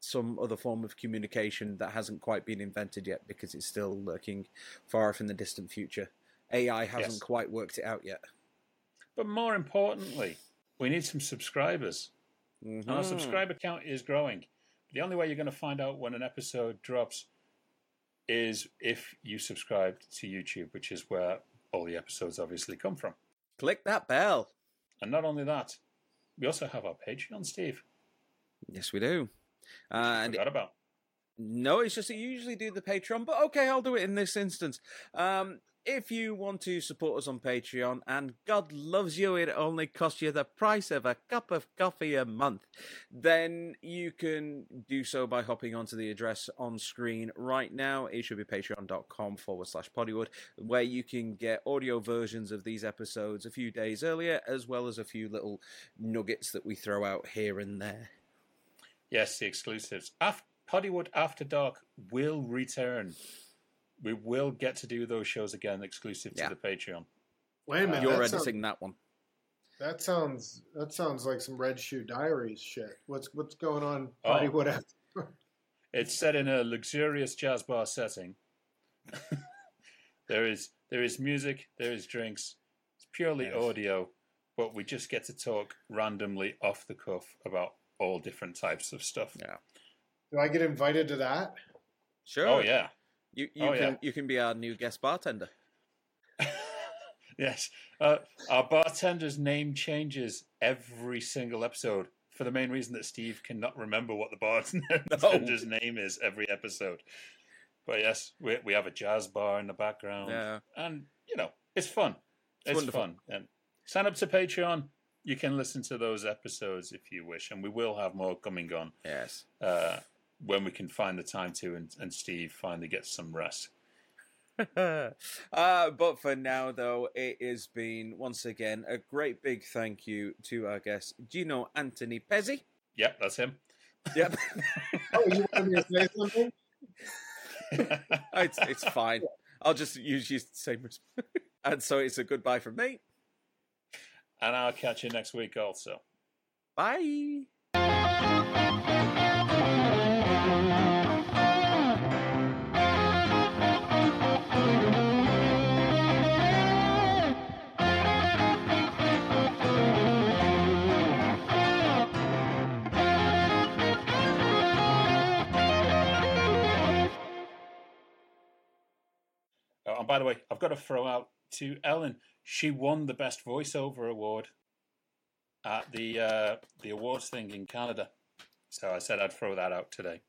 some other form of communication that hasn't quite been invented yet because it's still lurking far off in the distant future. AI hasn't Yes. quite worked it out yet. But more importantly, we need some subscribers. And our Mhm. subscriber count is growing. The only way you're going to find out when an episode drops is if you subscribe to YouTube, which is where all the episodes obviously come from. Click that bell. And not only that, we also have our Patreon, Steve. Yes, we do. Uh, and Forgot about. No, it's just that you usually do the Patreon, but okay, I'll do it in this instance. Um, if you want to support us on Patreon, and God loves you, it only costs you the price of a cup of coffee a month, then you can do so by hopping onto the address on screen right now. It should be patreon.com forward slash poddywood, where you can get audio versions of these episodes a few days earlier, as well as a few little nuggets that we throw out here and there. Yes, the exclusives. Af- After Dark will return. We will get to do those shows again, exclusive Yeah. to the Patreon. Wait a minute. You're that, sounds, editing that one. that sounds that sounds like some Red Shoe Diaries shit. What's what's going on? Oh. Bollywood It's set in a luxurious jazz bar setting. there is there is music, there is drinks. It's purely Yes. audio, but we just get to talk randomly off the cuff about all different types of stuff. Yeah. Do I get invited to that? Sure. Oh yeah. You you Oh, can yeah. you can be our new guest bartender. yes. Uh, our bartender's name changes every single episode for the main reason that Steve cannot remember what the bartender's name is every episode. But yes, we, we have a jazz bar in the background. Yeah. And, you know, it's fun. It's It's, wonderful. fun. And sign up to Patreon. You can listen to those episodes if you wish. And we will have more coming on Yes. uh, when we can find the time to and, and Steve finally gets some rest. uh, but for now, though, it has been once again a great big thank you to our guest Gino Anthony Pesi. Yep, that's him. Yep, Oh, you wanted me to say something? it's it's fine. I'll just use the same. res- and so it's a goodbye from me. and I'll catch you next week also. Bye. And by the way, I've got to throw out to Ellen. She won the best voiceover award at the uh, the awards thing in Canada. So I said I'd throw that out today.